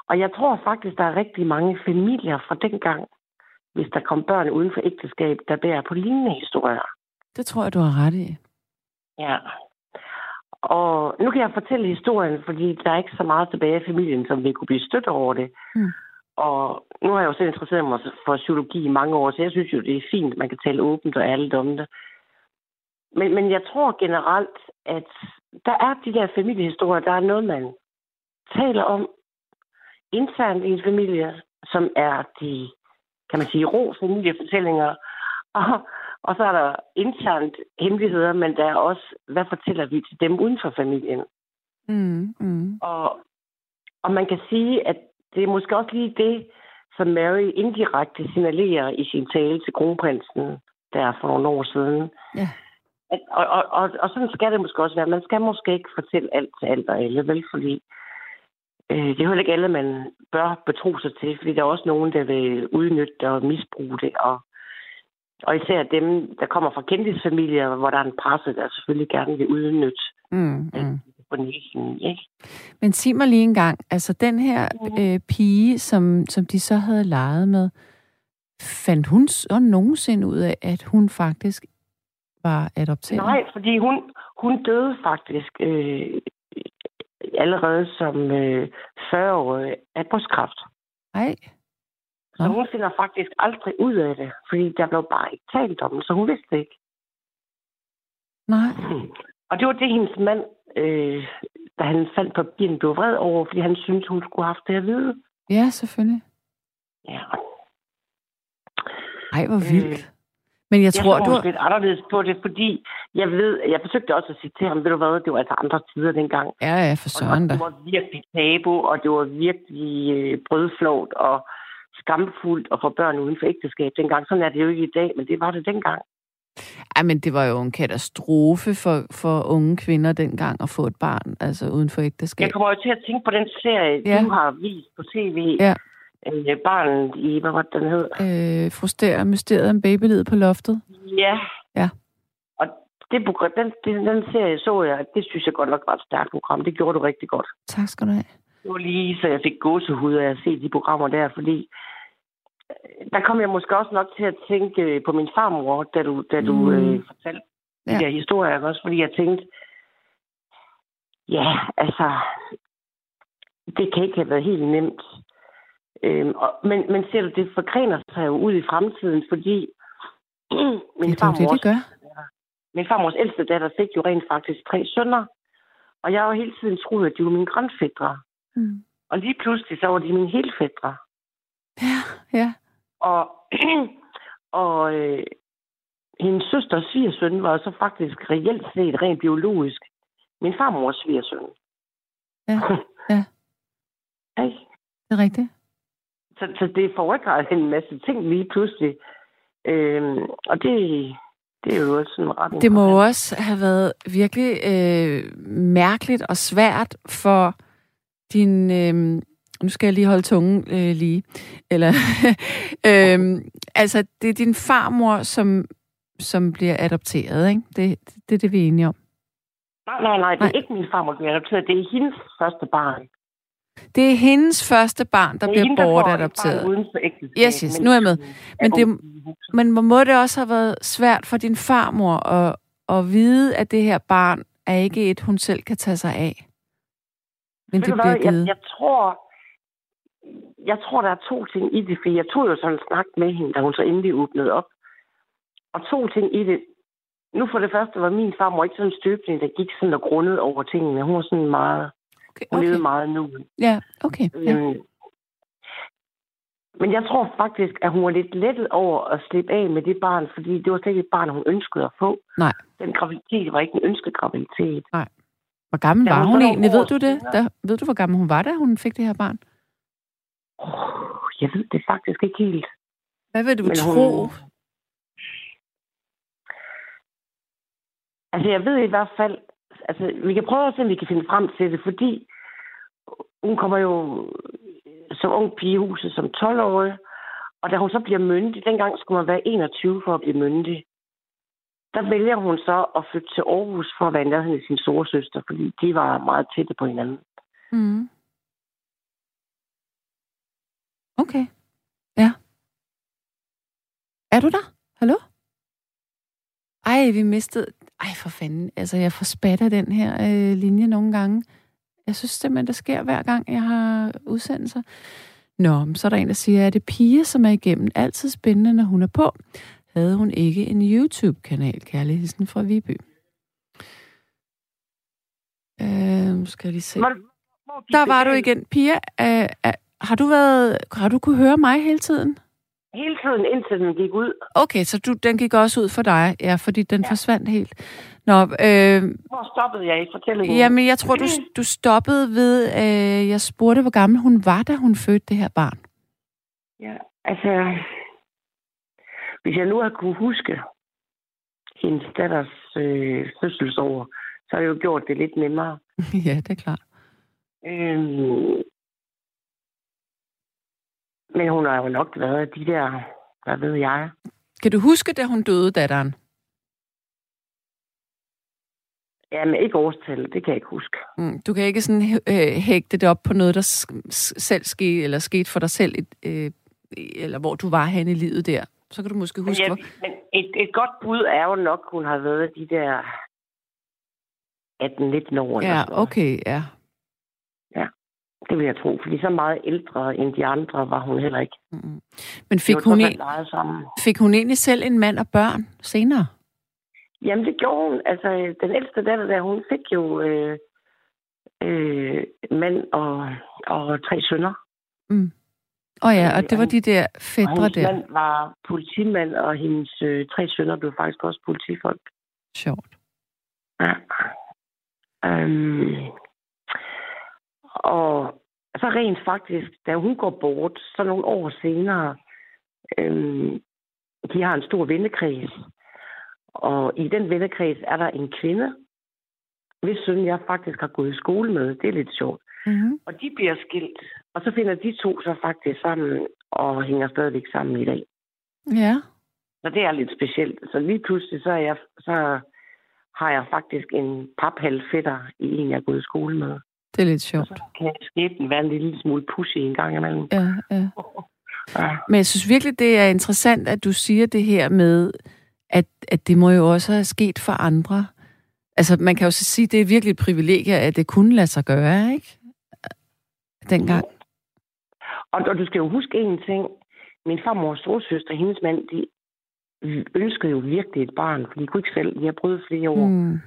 Og jeg tror faktisk, der er rigtig mange familier fra dengang, hvis der kom børn uden for ægteskab, der bærer på lignende historier. Det tror jeg, du har ret i. Ja. Og nu kan jeg fortælle historien, fordi der er ikke så meget tilbage af familien, som vi kunne blive stødt over det. Mm. Og nu har jeg jo selv interesseret mig for psykologi i mange år, så jeg synes jo, det er fint, at man kan tale åbent og ærligt om det. Men, men jeg tror generelt, at der er de der familiehistorier, der er noget, man taler om internt i en familie, som er de, kan man sige, rå familiefortællinger. Og, og så er der internt hemmeligheder, men der er også, hvad fortæller vi til dem uden for familien? Mm. Mm. Og, og man kan sige, at det er måske også lige det, som Mary indirekte signalerer i sin tale til kronprinsen, der for nogle år siden. Ja. At, og, og, og, og sådan skal det måske også være. Man skal måske ikke fortælle alt til alt og alle, vel? Fordi øh, det er heller ikke alle, man bør betro sig til, fordi der er også nogen, der vil udnytte og misbruge det. Og, og især dem, der kommer fra kendtisfamilier, hvor der er en presse, der selvfølgelig gerne vil udnytte Mm. Mm. næsen, ikke? Men sig mig lige en gang, altså den her øh, pige, som, som de så havde leget med, fandt hun så nogensinde ud af, at hun faktisk var adopteret? Nej, fordi hun, hun døde faktisk øh, allerede som øh, 40-årig af brystkræft. Nej. Så hun finder faktisk aldrig ud af det, fordi der blev bare ikke talt om det, så hun vidste ikke. Nej. Og det var det, hendes mand, øh, da han fandt papiren, blev vred over, fordi han syntes, hun skulle have haft det at vide. Ja, selvfølgelig. Ja. Ej, hvor vildt. Men jeg Jeg tror, tror du... lidt anderledes på det, fordi jeg ved, jeg forsøgte også at sige til ham, ved du hvad, det var altså andre tider dengang. Ja, ja, for søren da. Det var virkelig tabu, og det var virkelig øh, brødflot og skamfuldt at få børn uden for ægteskab dengang. Sådan er det jo ikke i dag, men det var det dengang. Ej, men det var jo en katastrofe for, for unge kvinder dengang at få et barn, altså uden for ægteskab. Jeg kommer jo til at tænke på den serie, Ja. du har vist på tv. Ja. Øh, barnet i, hvad var det, den hed? Øh, frustrerer mysteriet om babylivet på loftet. Ja. Ja. Og det program, den, den, den serie så jeg, det synes jeg godt nok var et stærkt program. Det gjorde du rigtig godt. Tak skal du have. Det var lige, så jeg fik gåsehud af at se de programmer der, fordi øh, der kom jeg måske også nok til at tænke øh, på min farmor, da du, da du Mm. øh, fortalte Ja. de der historier, også? Fordi jeg tænkte, Ja, altså, det kan ikke have været helt nemt. Øhm, og, men, men ser du, det forgrener sig jo ud i fremtiden, fordi min er jo det, det gør. Min farmors ældste datter fik jo rent faktisk tre sønner. Og jeg har jo hele tiden troet, at de var mine grønfædre. Mm. Og lige pludselig, så var de mine helfædre. Ja, ja. Og, og øh, hendes søsters svigersøn var så faktisk reelt set rent biologisk min farmors svigersøn. Ja, ja. Hey. Det er rigtigt. Så, så det foregår en masse ting lige pludselig. Øhm, og det, det er jo også sådan ret Det må også have været virkelig øh, mærkeligt og svært for din... Øh, nu skal jeg lige holde tungen øh, lige. Eller, øh, altså, det er din farmor, som, som bliver adopteret, ikke? Det, det, det er det, vi er enige om. Nej, nej, nej, det er nej. ikke min farmor, der bliver adopteret. Det er hendes første barn. Det er hendes første barn, der bliver bortadopteret. Yes, yes, nu er jeg med. Men, det, men må det også have været svært for din farmor at, at vide, at det her barn er ikke et, hun selv kan tage sig af? Men det bliver givet. Jeg, jeg tror, jeg tror, der er to ting i det, for jeg tog jo sådan en snak med hende, da hun så endelig åbnede op. Og to ting i det. Nu for det første var min farmor ikke sådan en støbning, der gik sådan og grundet over tingene. Hun var sådan meget Okay, Hun levede meget nu. Ja, okay. Ja. Øhm, men jeg tror faktisk, at hun var lidt lettet over at slippe af med det barn, fordi det var slet ikke et barn, hun ønskede at få. Nej. Den graviditet var ikke en ønsket graviditet. Nej. Hvor gammel var hun, hun egentlig? Ved du det? Da, ved du, hvor gammel hun var, da hun fik det her barn? Oh, jeg ved det faktisk ikke helt. Hvad vil du Men tro? Hun... Altså, jeg ved i hvert fald, altså, vi kan prøve at se, om vi kan finde frem til det, fordi hun kommer jo som ung pige i huset som 12-årig, og da hun så bliver myndig, dengang skulle man være 21 for at blive myndig, der vælger hun så at flytte til Aarhus for at være nærheden af sin store søster, fordi de var meget tætte på hinanden. Mm. Okay. Ja. Er du der? Hallo? Ej, vi mistede... Ej, for fanden. Altså, jeg får spat af den her øh, linje nogle gange. Jeg synes simpelthen, det sker hver gang, jeg har udsendelser. Nå, så er der en, der siger, at det Pia, som er igennem altid spændende, når hun er på. Havde hun ikke en YouTube-kanal, kærligheden fra Viby? Øh, skal jeg se. Der var du igen. Pia, øh, øh, har du været, har du kunne høre mig hele tiden? Hele tiden, indtil den gik ud. Okay, så du, den gik også ud for dig, ja, fordi den ja. forsvandt helt. Nå, øh, Hvor stoppede jeg i fortællingen? Jamen, jeg tror, du, du stoppede ved, øh, jeg spurgte, hvor gammel hun var, da hun fødte det her barn. Ja, altså, hvis jeg nu har kunne huske hendes datters øh, fødselsår, så har jeg jo gjort det lidt nemmere. ja, det er klart. Øhm, men hun har jo nok været de der, hvad ved jeg. Kan du huske, da hun døde, datteren? Jamen, ikke årstal, det kan jeg ikke huske. Mm, du kan ikke sådan øh, hægte det op på noget, der selv skete, eller skete for dig selv, øh, eller hvor du var hen i livet der. Så kan du måske huske, men, ja, hvor... Men et, et godt bud er jo nok, hun har været de der 18-19 år. Ja, okay, ja. Ja. Det vil jeg tro, fordi så meget ældre end de andre var hun heller ikke. Mm. Men fik hun, en... fik hun egentlig selv en mand og børn senere? Jamen, det gjorde hun. Altså, den ældste datter der, hun fik jo øh, øh, mand og, og tre sønner. Mm. Åh oh ja, og det var de der fædre der. mand var politimand, og hendes øh, tre sønner blev faktisk også politifolk. Sjovt. Ja. Øhm, og så rent faktisk, da hun går bort, så nogle år senere, øhm, de har en stor vennekreds. Og i den vennekreds er der en kvinde, hvis søn jeg faktisk har gået i skole med. Det er lidt sjovt. Mm-hmm. Og de bliver skilt. Og så finder de to så faktisk sammen og hænger stadigvæk sammen i dag. Ja. Så det er lidt specielt. Så lige pludselig så, er jeg, så har jeg faktisk en paphalfætter i en, jeg er gået i skole med. Det er lidt sjovt. Og så kan skæbnen være en lille smule pushy en gang imellem. Ja, ja. ja. Men jeg synes virkelig, det er interessant, at du siger det her med, at, at det må jo også have sket for andre. Altså, man kan jo så sige, at det er virkelig et privilegie, at det kunne lade sig gøre, ikke? Dengang. Og, og du skal jo huske en ting. Min farmor og storsøster, hendes mand, de ønskede jo virkelig et barn, for de kunne ikke selv. De har prøvet flere år. Mm.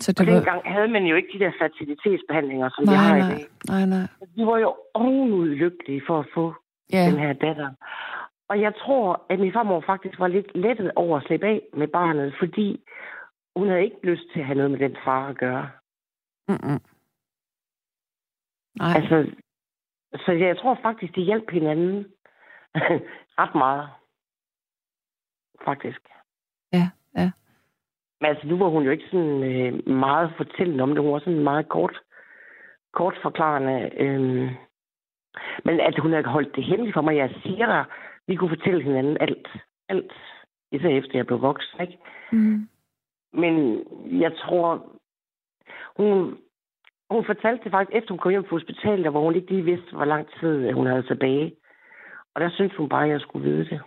Så det og var... dengang havde man jo ikke de der fertilitetsbehandlinger, som nej, vi har i dag. Nej, nej. De var jo ovenud lykkelige for at få ja. den her datter. Og jeg tror, at min farmor faktisk var lidt lettet over at slippe af med barnet, fordi hun havde ikke lyst til at have noget med den far at gøre. Mm-mm. Nej. Altså, så jeg tror faktisk, det hjalp hinanden ret meget. Faktisk. Ja, ja. Men altså, nu var hun jo ikke sådan øh, meget fortællende om det. Hun var sådan meget kort, kort forklarende. Øh, men at hun havde holdt det hemmeligt for mig, jeg siger dig, vi kunne fortælle hinanden alt. Alt. Især efter jeg blev voksen, ikke? Mm. Men jeg tror, hun, hun fortalte det faktisk, efter hun kom hjem fra hospitalet, hvor hun ikke lige vidste, hvor lang tid øh, hun havde tilbage. Og der synes hun bare, at jeg skulle vide det.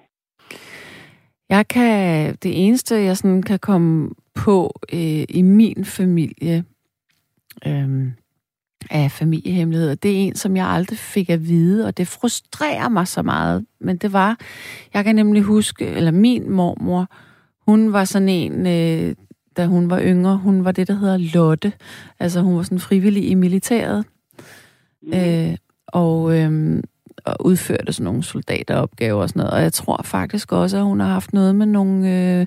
Jeg kan, det eneste, jeg sådan kan komme på øh, i min familie, øh, af familiehemmeligheder, det er en, som jeg aldrig fik at vide, og det frustrerer mig så meget. Men det var, jeg kan nemlig huske, eller min mormor, hun var sådan en, øh, da hun var yngre, hun var det, der hedder Lotte. Altså hun var sådan frivillig i militæret. Mm. Øh, og, øh, og udførte sådan nogle soldateropgaver og sådan noget. Og jeg tror faktisk også, at hun har haft noget med nogle... Øh,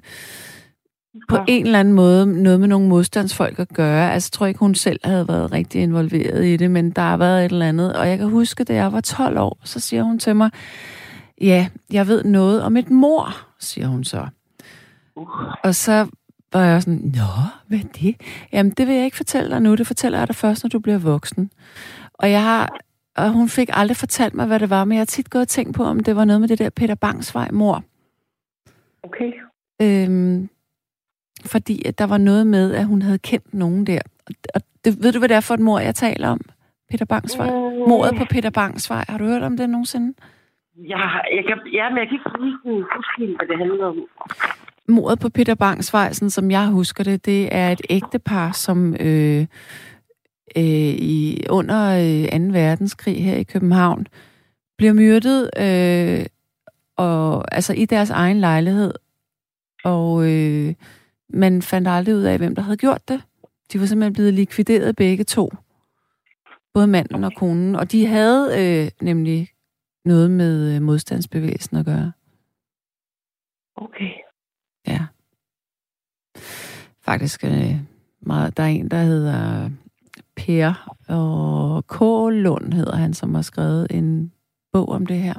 på en eller anden måde noget med nogle modstandsfolk at gøre. Altså, jeg tror ikke, hun selv havde været rigtig involveret i det, men der har været et eller andet. Og jeg kan huske, da jeg var 12 år, så siger hun til mig, ja, jeg ved noget om et mor, siger hun så. Uh. Og så var jeg sådan, nå, hvad er det? Jamen, det vil jeg ikke fortælle dig nu, det fortæller jeg dig først, når du bliver voksen. Og jeg har, og hun fik aldrig fortalt mig, hvad det var, men jeg har tit gået og tænkt på, om det var noget med det der Peter Bangsvej mor. Okay. Øhm, fordi at der var noget med, at hun havde kendt nogen der. Og det, ved du, hvad det er for et mor, jeg taler om? Peter Bangsvej. Mm. Mordet på Peter Bangsvej. Har du hørt om det nogensinde? Ja, jeg kan, ja men jeg kan ikke lige huske, hvad det handler om. Mordet på Peter Bangsvejsen, som jeg husker det, det er et ægtepar, som øh, øh, i, under øh, 2. verdenskrig her i København bliver myrdet øh, og, altså i deres egen lejlighed. Og øh, man fandt aldrig ud af, hvem der havde gjort det. De var simpelthen blevet likvideret begge to. Både manden og konen. Og de havde øh, nemlig noget med øh, modstandsbevægelsen at gøre. Okay. Ja. Faktisk øh, meget, der er en, der hedder Per og K. Lund hedder han, som har skrevet en bog om det her.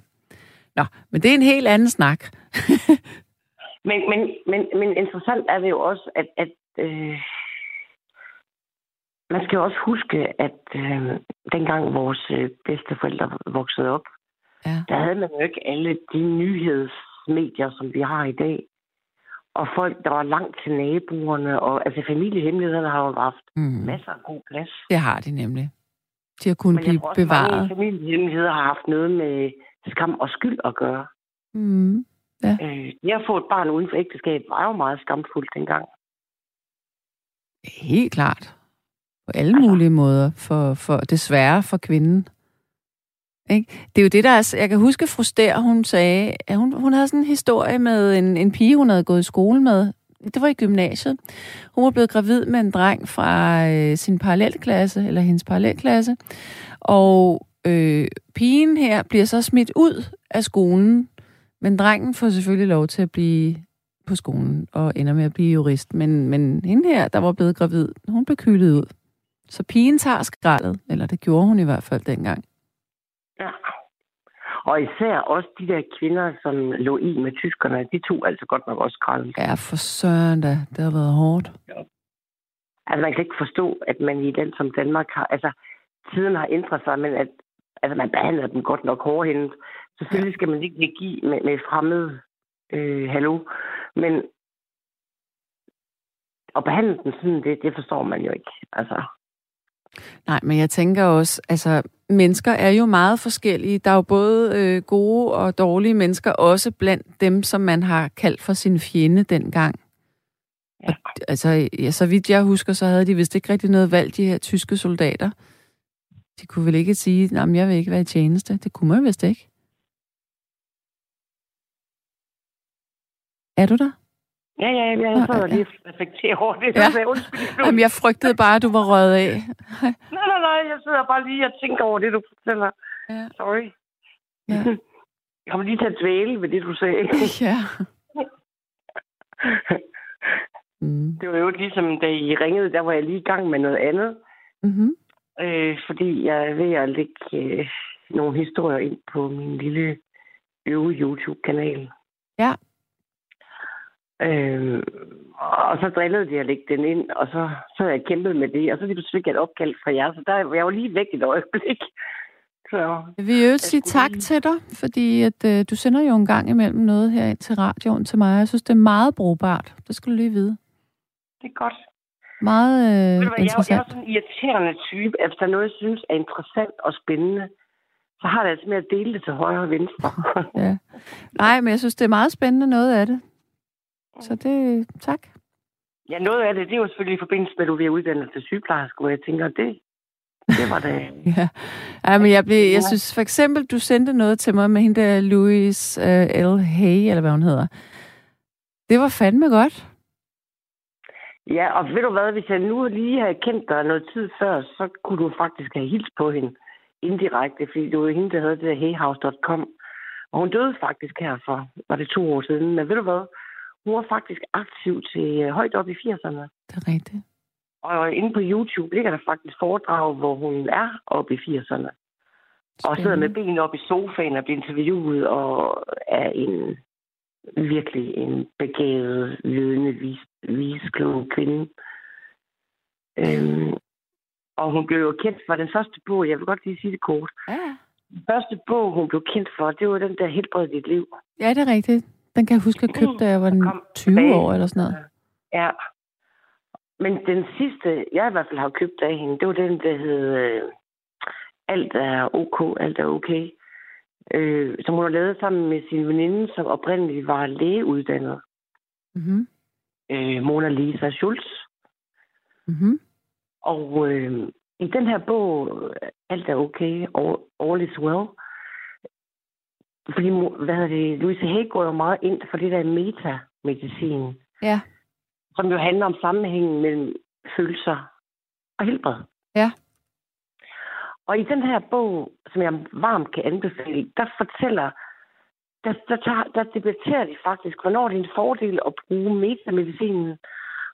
Nå, men det er en helt anden snak. Men, men, men, men interessant er det jo også, at, at øh, man skal også huske, at øh, dengang vores øh, bedsteforældre voksede op, ja. der havde man jo ikke alle de nyhedsmedier, som vi har i dag. Og folk, der var langt til naboerne, og altså familiehemmelighederne har jo haft mm. masser af god plads. Det har de nemlig. De har kunnet blive bevaret. Men jeg tror også, familiehemmeligheder har haft noget med skam og skyld at gøre. Mm. Ja. Øh, jeg har fået et barn uden for ægteskab var jo meget skamfuldt dengang. Helt klart. På alle altså. mulige måder. For, for desværre for kvinden. Ikke? Det er jo det, der er... Jeg kan huske, Fruster, hun sagde, at hun, hun havde sådan en historie med en, en pige, hun havde gået i skole med. Det var i gymnasiet. Hun var blevet gravid med en dreng fra øh, sin parallelklasse, eller hendes parallelklasse. Og øh, pigen her bliver så smidt ud af skolen men drengen får selvfølgelig lov til at blive på skolen og ender med at blive jurist. Men, men hende her, der var blevet gravid, hun blev kylet ud. Så pigen tager skraldet, eller det gjorde hun i hvert fald dengang. Ja. Og især også de der kvinder, som lå i med tyskerne, de tog altså godt nok også skraldet. Ja, for søren da. Det har været hårdt. Ja. Altså, man kan ikke forstå, at man i den som Danmark har... Altså, tiden har ændret sig, men at altså, man behandler dem godt nok hårdhændet. Selvfølgelig skal man ikke give med, med fremmed øh, hallo, men at behandle den sådan, det, det forstår man jo ikke. Altså. Nej, men jeg tænker også, altså mennesker er jo meget forskellige. Der er jo både øh, gode og dårlige mennesker, også blandt dem, som man har kaldt for sin fjende dengang. Ja. Og altså, ja, så vidt jeg husker, så havde de vist ikke rigtig noget valg, de her tyske soldater. De kunne vel ikke sige, at jeg vil ikke være i tjeneste. Det kunne man vist ikke. Er du der? Ja, ja, ja, jeg sad ja. lige reflektere over det. Ja. Så undskyld, Jamen, jeg frygtede bare, at du var røget af. nej, nej, nej, jeg sidder bare lige og tænker over det, du fortæller. Ja. Sorry. Ja. Jeg kommer lige til at dvæle ved det, du sagde. ja. mm. Det var jo ligesom, da I ringede, der var jeg lige i gang med noget andet. Mm-hmm. Øh, fordi jeg er ved at lægge øh, nogle historier ind på min lille øve YouTube-kanal. Ja. Øh, og så drillede de at lægge den ind, og så, så havde jeg kæmpet med det, og så lige fik jeg et opkald fra jer, så der, jeg var lige væk et øjeblik. Så, jeg vil jo sige tak lige... til dig, fordi at, øh, du sender jo en gang imellem noget her ind til radioen til mig. Jeg synes, det er meget brugbart. Det skulle du lige vide. Det er godt. Meget øh, Ved du hvad, interessant. Jeg, jeg er sådan en irriterende type, at hvis der er noget, jeg synes er interessant og spændende, så har det altså med at dele det til højre og venstre. ja. Nej, men jeg synes, det er meget spændende noget af det. Så det, tak. Ja, noget af det, det er jo selvfølgelig i forbindelse med, at du vil uddanne til sygeplejerske, hvor jeg tænker, det, det var det. ja. ja, men jeg, blev, jeg synes for eksempel, du sendte noget til mig med hende der Louise uh, L. Hay, eller hvad hun hedder. Det var fandme godt. Ja, og ved du hvad, hvis jeg nu lige havde kendt dig noget tid før, så kunne du faktisk have hils på hende indirekte, fordi det var hende, der havde det der heyhouse.com. Og hun døde faktisk her for, var det to år siden. Men ved du hvad, hun var faktisk aktiv til øh, højt op i 80'erne. Det er rigtigt. Og inde på YouTube ligger der faktisk foredrag, hvor hun er oppe i 80'erne. Spændende. Og sidder med benene op i sofaen og bliver interviewet og er en virkelig en begavet, vidende, vis, visklog kvinde. Øhm, og hun blev jo kendt for den første bog, jeg vil godt lige sige det kort. Ja. Den første bog, hun blev kendt for, det var den der Helbred dit liv. Ja, det er rigtigt. Den kan jeg huske, at jeg købte, da jeg var 20 tilbage. år eller sådan noget. Ja. Men den sidste, jeg i hvert fald har købt af hende, det var den, der hed øh, Alt er ok, alt er okay. Øh, som hun har lavet sammen med sin veninde, som oprindeligt var lægeuddannet. Mm-hmm. Øh, Mona Lisa Schultz. Mm-hmm. Og øh, i den her bog, Alt er okay, All, all is well, fordi, hvad hedder det, Louise Hay går jo meget ind for det der metamedicin. Ja. Som jo handler om sammenhængen mellem følelser og helbred. Ja. Og i den her bog, som jeg varmt kan anbefale, der fortæller, der, der, tager, der debatterer de faktisk, hvornår det er en fordel at bruge metamedicinen,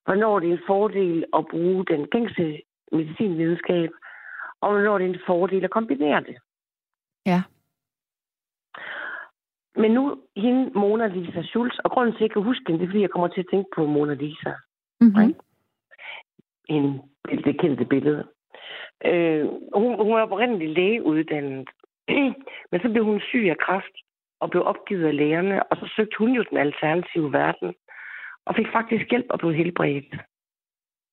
hvornår det er en fordel at bruge den gængse medicinvidenskab, og hvornår det er en fordel at kombinere det. Ja. Men nu, hende, Mona Lisa Schultz, og grunden til, at jeg kan huske hende, det er, fordi jeg kommer til at tænke på Mona Lisa. Mm-hmm. En, det kendte billede. Øh, hun, hun var oprindeligt lægeuddannet, men så blev hun syg af kræft og blev opgivet af lægerne, og så søgte hun jo den alternative verden, og fik faktisk hjælp og blev helbredt.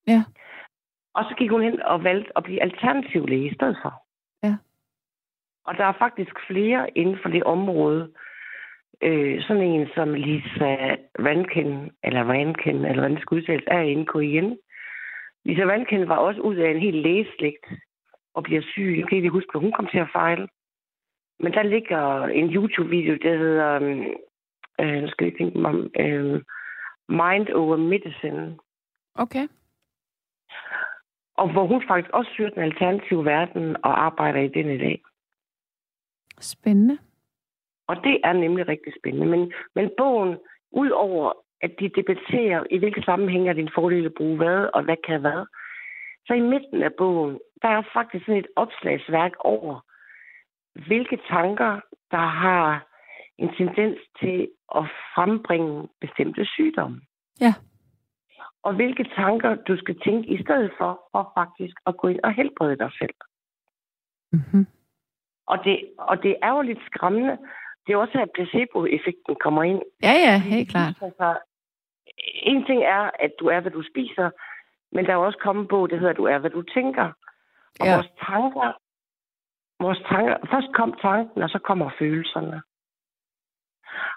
Ja. Og så gik hun hen og valgte at blive alternativ læge i stedet for. Ja. Og der er faktisk flere inden for det område, øh, sådan en som Lisa Vanken, eller Vanken, eller hvordan det skal udtales, er igen. Lisa Vanken var også ud af en helt lægeslægt og bliver syg. Jeg kan ikke huske, hvad hun kom til at fejle. Men der ligger en YouTube-video, der hedder, øh, nu skal jeg tænke mig om, øh, Mind Over Medicine. Okay. Og hvor hun faktisk også søger den alternative verden og arbejder i den i dag. Spændende. Og det er nemlig rigtig spændende. Men, men bogen, udover at de debatterer, i hvilke sammenhæng er det en fordel at bruge hvad, og hvad kan hvad, så i midten af bogen, der er faktisk sådan et opslagsværk over, hvilke tanker, der har en tendens til at frembringe bestemte sygdomme. Ja. Og hvilke tanker du skal tænke i stedet for, for faktisk at gå ind og helbrede dig selv. Mm-hmm. Og, det, og det er jo lidt skræmmende, det er også, at placebo-effekten kommer ind. Ja, ja, helt klart. En ting er, at du er, hvad du spiser, men der er også kommet på, det hedder, at du er, hvad du tænker. Og ja. vores tanker, vores tanker, først kom tanken, og så kommer følelserne.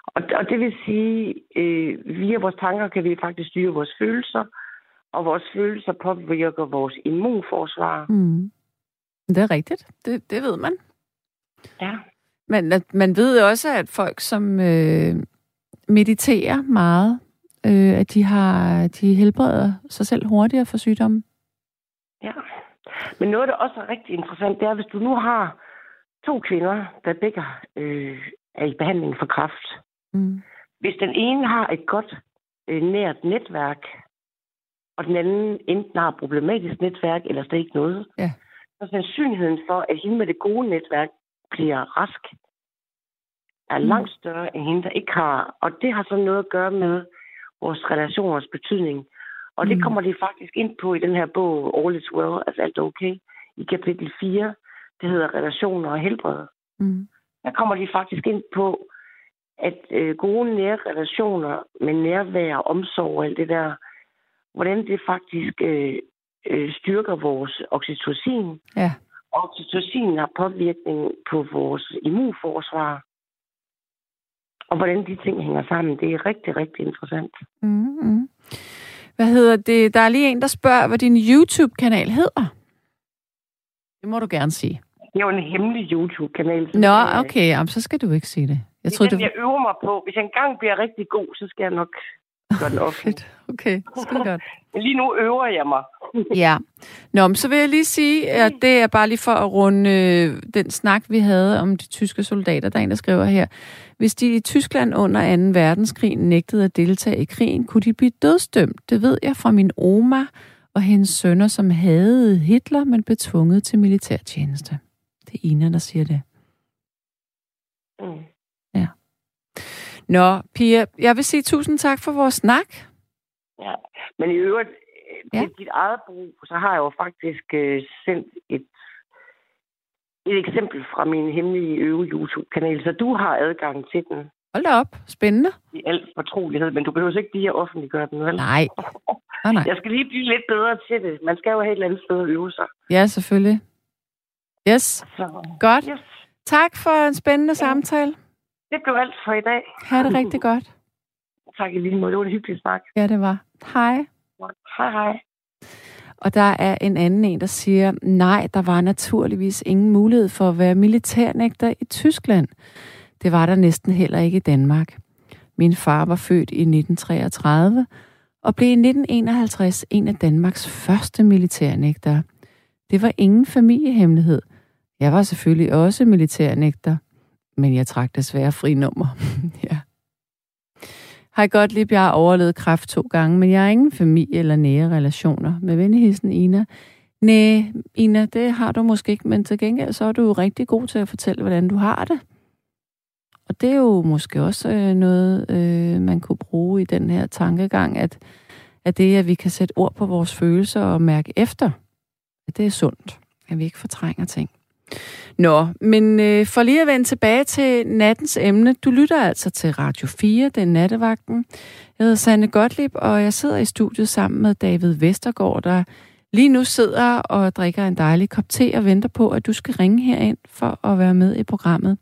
Og, og det vil sige, øh, via vores tanker kan vi faktisk styre vores følelser, Og vores følelser påvirker vores immunforsvar. Mm. Det er rigtigt. Det, det ved man. Ja. Men at man ved også, at folk, som øh, mediterer meget, øh, at de har de helbreder sig selv hurtigere for sygdommen. Ja. Men noget, der også er rigtig interessant, det er, hvis du nu har to kvinder, der begge øh, er i behandling for kræft. Mm. Hvis den ene har et godt øh, nært netværk, og den anden enten har et problematisk netværk, eller slet ikke noget, Ja. så er sandsynligheden for, at hende med det gode netværk bliver rask, er Mm. langt større end hende, der ikke har. Og det har så noget at gøre med vores relationers betydning. Og det Mm. kommer de faktisk ind på i den her bog, All is Well, altså alt er okay, i kapitel 4. Det hedder Relationer og helbred. Mm. Der kommer de faktisk ind på, at øh, gode nære relationer med nærvær, omsorg og alt det der, hvordan det faktisk øh, øh, styrker vores oxytocin. Ja. Og oxytocin har påvirkning på vores immunforsvar. Og hvordan de ting hænger sammen, det er rigtig, rigtig interessant. Mm, mm. Hvad hedder det? Der er lige en, der spørger, hvad din YouTube-kanal hedder. Det må du gerne sige. Det er jo en hemmelig YouTube-kanal. så Nå, det okay. Jamen, så skal du ikke sige det. Jeg Det er troede, den, det jeg øver mig på. Hvis jeg engang bliver rigtig god, så skal jeg nok gøre den offentlig. Fedt. Okay, skide godt. Men lige nu øver jeg mig. Ja. Nå, men så vil jeg lige sige, at det er bare lige for at runde øh, den snak, vi havde om de tyske soldater. Der er en, der skriver her. Hvis de i Tyskland under 2. verdenskrig nægtede at deltage i krigen, kunne de blive dødsdømt. Det ved jeg fra min oma og hendes sønner, som havde Hitler, men blev tvunget til militærtjeneste. Det er Ina, der siger det. Mm. Nå, Pia, jeg vil sige tusind tak for vores snak. Ja. Men i øvrigt, øh, Ja. dit eget brug, så har jeg jo faktisk øh, sendt et, et eksempel fra min hemmelige øve YouTube-kanal, så du har adgang til den Hold da op. Spændende. i al fortrolighed, men du behøver ikke lige at offentliggøre den, vel? Nej. Oh, nej. Jeg skal lige blive lidt bedre til det. Man skal jo have et eller andet sted at øve sig. Ja, selvfølgelig. Yes. Så, Godt. yes. Tak for en spændende samtale. Det blev alt for i dag. Ha' det rigtig godt. Tak i lige måde. Det var en hyggelig snak. Ja, det var. Hej. Hej hej. Og der er en anden en, der siger, nej, der var naturligvis ingen mulighed for at være militærnægter i Tyskland. Det var der næsten heller ikke i Danmark. Min far var født i 1933 og blev i 1951 en af Danmarks første militærnægtere. Det var ingen familiehemmelighed. Jeg var selvfølgelig også militærnægter, men jeg trak desværre fri nummer. ja. Hej godt lige, jeg har overlevet kræft to gange, men jeg har ingen familie eller nære relationer. Med venligheden, Ina. Næh, Ina, det har du måske ikke, men til gengæld så er du jo rigtig god til at fortælle, hvordan du har det. Og det er jo måske også øh, noget, øh, man kunne bruge i den her tankegang, at, at det, at vi kan sætte ord på vores følelser og mærke efter, at det er sundt, at vi ikke fortrænger ting. Nå, men øh, for lige at vende tilbage til nattens emne. Du lytter altså til Radio 4, den nattevagten. Jeg hedder Sanne Gottlieb, og jeg sidder i studiet sammen med David Vestergaard, der lige nu sidder og drikker en dejlig kop te og venter på, at du skal ringe herind for at være med i programmet.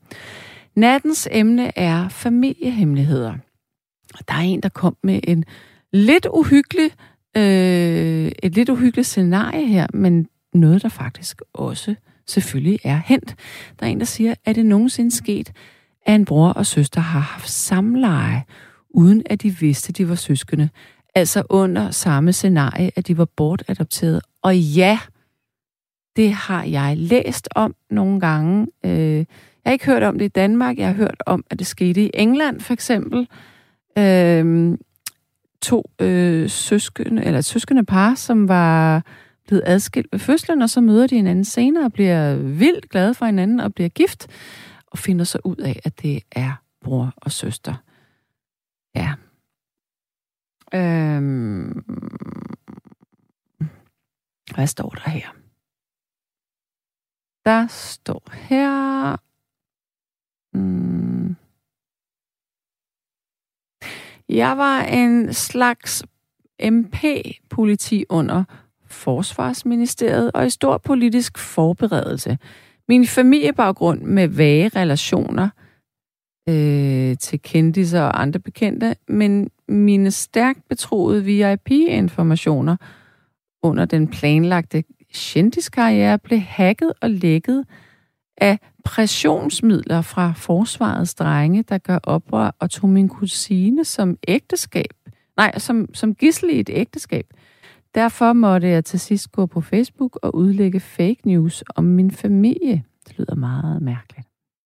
Nattens emne er familiehemmeligheder. Og der er en, der kom med en lidt uhyggelig, øh, et lidt uhyggeligt scenarie her, men noget, der faktisk også selvfølgelig er hent. Der er en, der siger, at det nogensinde sket, at en bror og søster har haft samleje, uden at de vidste, de var søskende. Altså under samme scenarie, at de var bortadopteret. Og ja, det har jeg læst om nogle gange. Øh, jeg har ikke hørt om det i Danmark. Jeg har hørt om, at det skete i England for eksempel. Øh, to øh, søskende, eller et søskende par, som var blevet adskilt ved fødslen, og så møder de hinanden senere og bliver vildt glade for hinanden og bliver gift, og finder så ud af, at det er bror og søster. Ja. Øhm. Hvad står der her? Der står her... Mm. Jeg var en slags MP-politi under Forsvarsministeriet og i stor politisk forberedelse. Min familiebaggrund med vage relationer øh, til kendiser og andre bekendte, men mine stærkt betroede VIP-informationer under den planlagte kendiskarriere blev hacket og lækket af pressionsmidler fra forsvarets drenge, der gør oprør og tog min kusine som ægteskab. Nej, som, som gissel i et ægteskab. Derfor måtte jeg til sidst gå på Facebook og udlægge fake news om min familie. Det lyder meget mærkeligt.